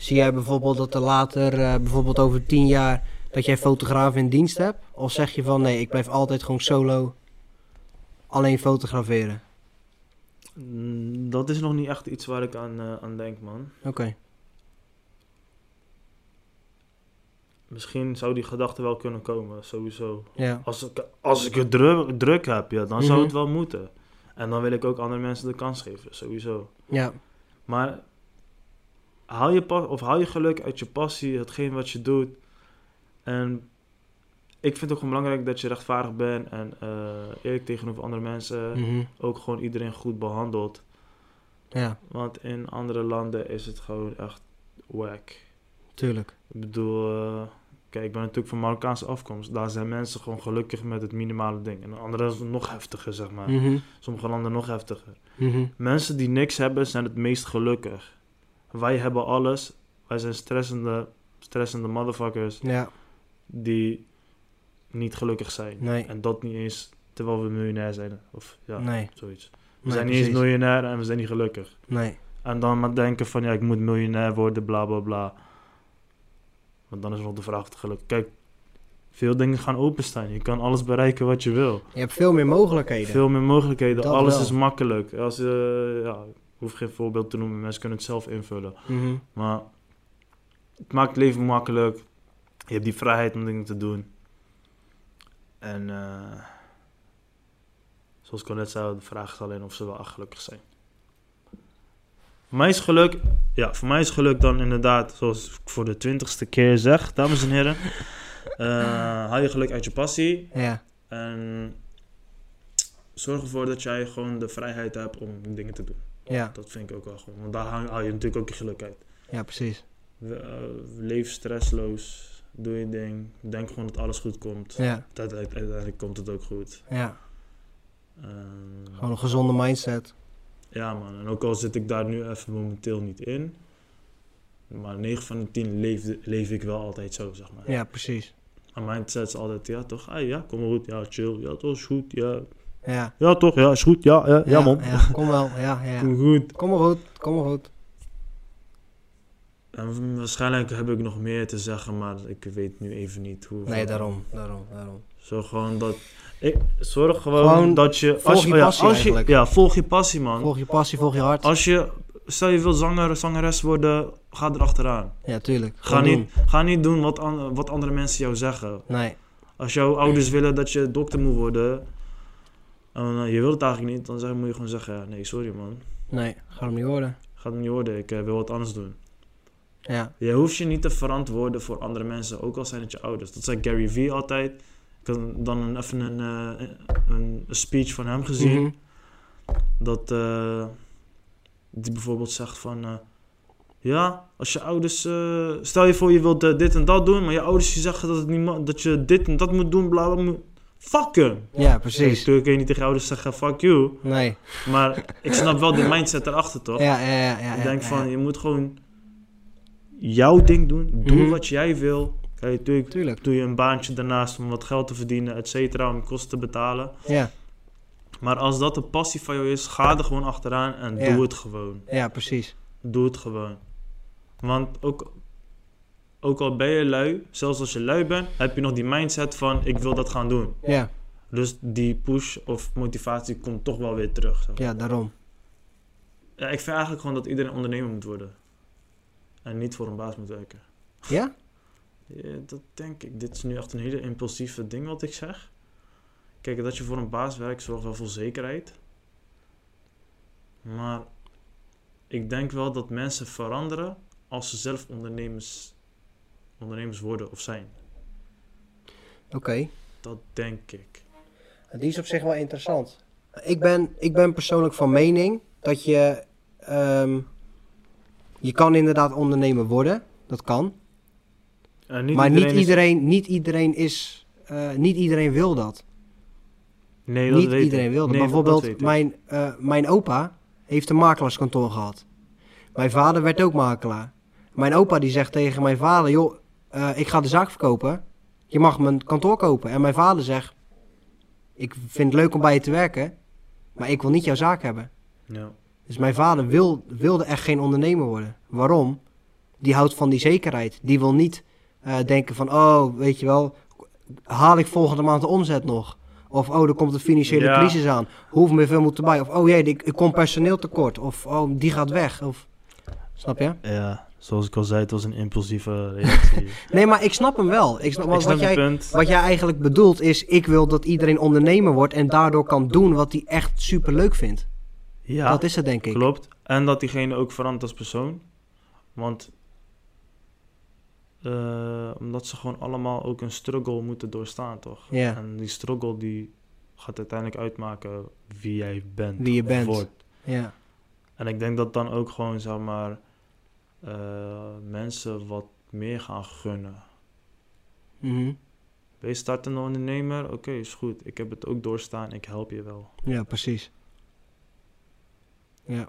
zie jij bijvoorbeeld dat er later, eh, bijvoorbeeld over tien jaar, dat jij fotograaf in dienst hebt? Of zeg je van nee, ik blijf altijd gewoon solo alleen fotograferen? Mm, dat is nog niet echt iets waar ik aan, eh, aan denk, man. Oké. Misschien zou die gedachte wel kunnen komen, sowieso. Ja. Als ik, als ik het druk, druk heb, ja, dan zou Mhm. het wel moeten. En dan wil ik ook andere mensen de kans geven, sowieso. Ja. Maar haal je, of haal je geluk uit je passie, hetgeen wat je doet. En ik vind het ook gewoon belangrijk dat je rechtvaardig bent en eh, eerlijk tegenover andere mensen. Mhm. Ook gewoon iedereen goed behandelt. Ja, Want in andere landen is het gewoon echt wack. tuurlijk. Ik bedoel, eh, kijk, ik ben natuurlijk van Marokkaanse afkomst. Daar zijn mensen gewoon gelukkig met het minimale ding. En andere is het nog heftiger, zeg maar. Mhm. Sommige landen nog heftiger. Mhm. Mensen die niks hebben, zijn het meest gelukkig. Wij hebben alles. Wij zijn stressende, stressende motherfuckers Ja, die niet gelukkig zijn. Nee. En dat niet eens terwijl we miljonair zijn. Of ja, nee. zoiets. We Nee, zijn niet eens miljonair en we zijn niet gelukkig. Nee. En dan maar denken van ja, ik moet miljonair worden, bla bla bla. Want dan is nog de vraag of het geluk. Kijk, veel dingen gaan openstaan. Je kan alles bereiken wat je wil. Je hebt veel meer mogelijkheden. Veel meer mogelijkheden. Dat alles wel. is makkelijk. Als, eh, ja, hoef geen voorbeeld te noemen. Mensen kunnen het zelf invullen. Mhm. Maar het maakt het leven makkelijk. Je hebt die vrijheid om dingen te doen. En eh, zoals ik al net zei, de vraag is alleen of ze wel gelukkig zijn. Voor mij is geluk, ja, voor mij is geluk dan inderdaad, zoals ik voor de twintigste keer zeg, dames en heren. eh, haal je geluk uit je passie. Ja, En zorg ervoor dat jij gewoon de vrijheid hebt om dingen te doen. Ja, Dat vind ik ook wel gewoon. Want daar haal haal je natuurlijk ook je geluk uit. ja, precies. We- eh, leef stressloos. Doe je ding. Denk gewoon dat alles goed komt. Ja, Uiteindelijk, komt het ook goed. ja. Ehm, Gewoon een gezonde mindset. ja man, en ook al zit ik daar nu even momenteel niet in. Maar 9 van de 10 leef, leef ik wel altijd zo, zeg maar. Ja, precies. Mijn mindset is altijd, ja toch, ah, ja, kom maar goed, ja, chill, ja, toch is goed, ja. Ja. Ja, toch? Ja, is goed. Ja, ja, ja, man. Ja, kom wel. Ja, ja. Kom goed. Kom maar goed. Kom maar goed. En waarschijnlijk heb ik nog meer te zeggen, maar ik weet nu even niet hoe. Nee, daarom. Daarom. Daarom. Zo gewoon dat. Ik, zorg gewoon, Gewoon dat je. volg als je oh ja, passie als je, eigenlijk. Ja, volg je passie, man. Volg je passie, volg je hart. Als je. Stel je wil zanger, zangeres worden, ga erachteraan. Ja, tuurlijk. Ga niet, ga niet doen wat, an- wat andere mensen jou zeggen. doen. Nee. Als jouw ouders willen dat je dokter moet worden. En eh, je wilt het eigenlijk niet, dan zeg, moet je gewoon zeggen: ja, nee, sorry man. Nee, gaat hem niet worden. Gaat het niet worden, ik eh, wil wat anders doen. Ja. Je hoeft je niet te verantwoorden voor andere mensen, ook al zijn het je ouders. Dat zei Gary Vee altijd. Ik had dan een, even een, eh, een, een speech van hem gezien. Mhm. Dat die bijvoorbeeld zegt van... ja, als je ouders... stel je voor je wilt dit en dat doen, maar je ouders die zeggen dat, het niet dat je dit en dat moet doen, bla bla. Fuck hem! Ja, precies. Natuurlijk kun je niet tegen ouders zeggen fuck you. Nee. Maar ik snap wel de mindset erachter, toch? Ja, ja, ja. ja ik denk ja, van, je moet gewoon jouw ding doen. Doe Mhm. wat jij wil. Kijk, natuurlijk Tuurlijk. doe je een baantje daarnaast om wat geld te verdienen, et cetera, om kosten te betalen. Ja. Maar als dat een passie van jou is, ga er gewoon achteraan en Ja. doe het gewoon. Ja, precies. Doe het gewoon. Want ook, ook al ben je lui, zelfs als je lui bent, heb je nog die mindset van ik wil dat gaan doen. Ja. Dus die push of motivatie komt toch wel weer terug. zeg. Ja, daarom. Ja, ik vind eigenlijk gewoon dat iedereen ondernemer moet worden. En niet voor een baas moet werken. Ja? Ja, dat denk ik. Dit is nu echt een hele impulsieve ding wat ik zeg. Kijk, dat je voor een baas werkt zorgt wel voor zekerheid. Maar ik denk wel dat mensen veranderen als ze zelf ondernemers, ondernemers worden of zijn. Oké. Dat denk ik. Die is op zich wel interessant. Ik ben, ik ben persoonlijk van mening dat je... ehm, je kan inderdaad ondernemer worden. Dat kan. En niet maar iedereen niet, is- iedereen, niet iedereen is... eh, niet iedereen wil dat. Nee, dat niet weet iedereen ik. wil dat. Nee, Bijvoorbeeld, mijn, eh, mijn opa heeft een makelaarskantoor gehad. Mijn vader werd ook makelaar. Mijn opa die zegt tegen mijn vader... joh, eh, ik ga de zaak verkopen. Je mag mijn kantoor kopen. En mijn vader zegt... ik vind het leuk om bij je te werken... maar ik wil niet jouw zaak hebben. Ja. Dus mijn vader wil, wilde echt geen ondernemer worden. Waarom? Die houdt van die zekerheid. Die wil niet eh, denken van... oh, weet je wel... haal ik volgende maand de omzet nog? Of oh, er komt een financiële Ja. crisis aan. Hoeveel moet erbij? Of oh jee, ik, ik kom personeel tekort. Of oh, die gaat weg. Of, snap je? ja, zoals ik al zei, het was een impulsieve reactie. Nee, maar ik snap hem wel. Ik snap, ik snap wat, jij, punt. wat jij eigenlijk bedoelt is... ik wil dat iedereen ondernemer wordt... en daardoor kan doen wat hij echt super leuk vindt. Ja, dat is het denk ik. klopt. En dat diegene ook verandert als persoon. Want eh, omdat ze gewoon allemaal ook een struggle moeten doorstaan, toch? Ja. En die struggle die gaat uiteindelijk uitmaken wie jij bent. Wie je bent. wordt. Ja. En ik denk dat dan ook gewoon, zeg maar, eh, mensen wat meer gaan gunnen. Mhm. Ben je startende ondernemer? Oké, is goed. Ik heb het ook doorstaan. Ik help je wel. ja, precies. Ja.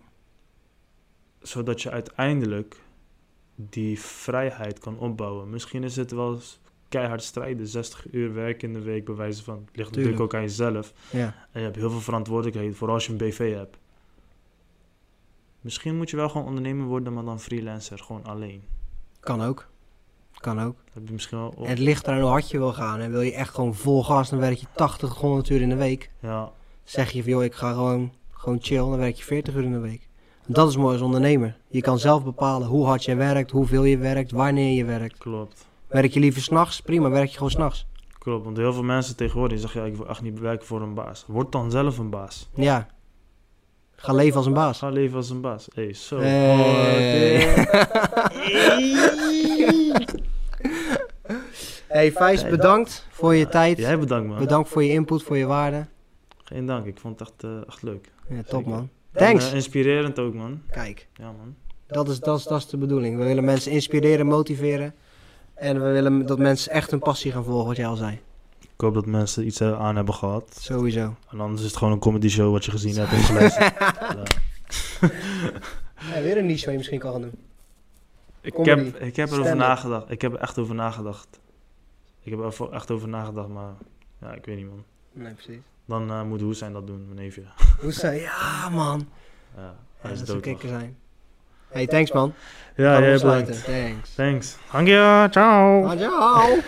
Zodat je uiteindelijk die vrijheid kan opbouwen. Misschien is het wel keihard strijden. 60 uur werk in de week, bij wijze van. Het ligt natuurlijk Tuurlijk. ook aan jezelf. Ja. En je hebt heel veel verantwoordelijkheid, vooral als je een BV hebt. Misschien moet je wel gewoon ondernemer worden, maar dan freelancer. Gewoon alleen. Kan ook. Kan ook. Dat heb je misschien wel op. Het ligt eraan hoe hard je wil gaan. En wil je echt gewoon vol gas, dan werk je 80, 100 uur in de week. Ja, Zeg je van, joh, ik ga gewoon, gewoon chill, dan werk je 40 uur in de week. En dat is mooi als ondernemer. Je kan zelf bepalen hoe hard je werkt, hoeveel je werkt, wanneer je werkt. klopt. Werk je liever s'nachts? Prima, werk je gewoon s'nachts. Klopt, want heel veel mensen tegenwoordig zeggen, ja, ik wil echt niet werken voor een baas. Word dan zelf een baas. Ja. Ga leven als een baas. Ga leven als een baas. Hey, zo. Hey. hey, Vijs, bedankt voor je tijd. Jij bedankt, man. Bedankt voor je input, voor je waarde. Geen dank, ik vond het echt, eh, echt leuk. Ja, top man. En, Thanks. eh, inspirerend ook, man. Kijk, Ja, man. dat is, dat, is, dat is de bedoeling. We willen mensen inspireren, motiveren. En we willen dat mensen echt hun passie gaan volgen, wat jij al zei. Ik hoop dat mensen iets aan hebben gehad. Sowieso. En anders is het gewoon een comedy show wat je gezien hebt en geluisterd. Ja. Ja, weer een niche waar je misschien kan gaan doen. Ik Comedy. heb, ik heb erover nagedacht. Ik heb er echt over nagedacht. Ik heb er echt over nagedacht, maar ja, ik weet niet, man. Nee, precies. Dan eh, moet Hoesijn dat doen, mijn neefje. Hoe zei Ja, man. Ja, Ja, hij is dat zou dood. nog. kicken zijn. Hey, thanks, man. Ja, jij bedankt. Thanks. Thanks. Hang je, ciao. Ciao.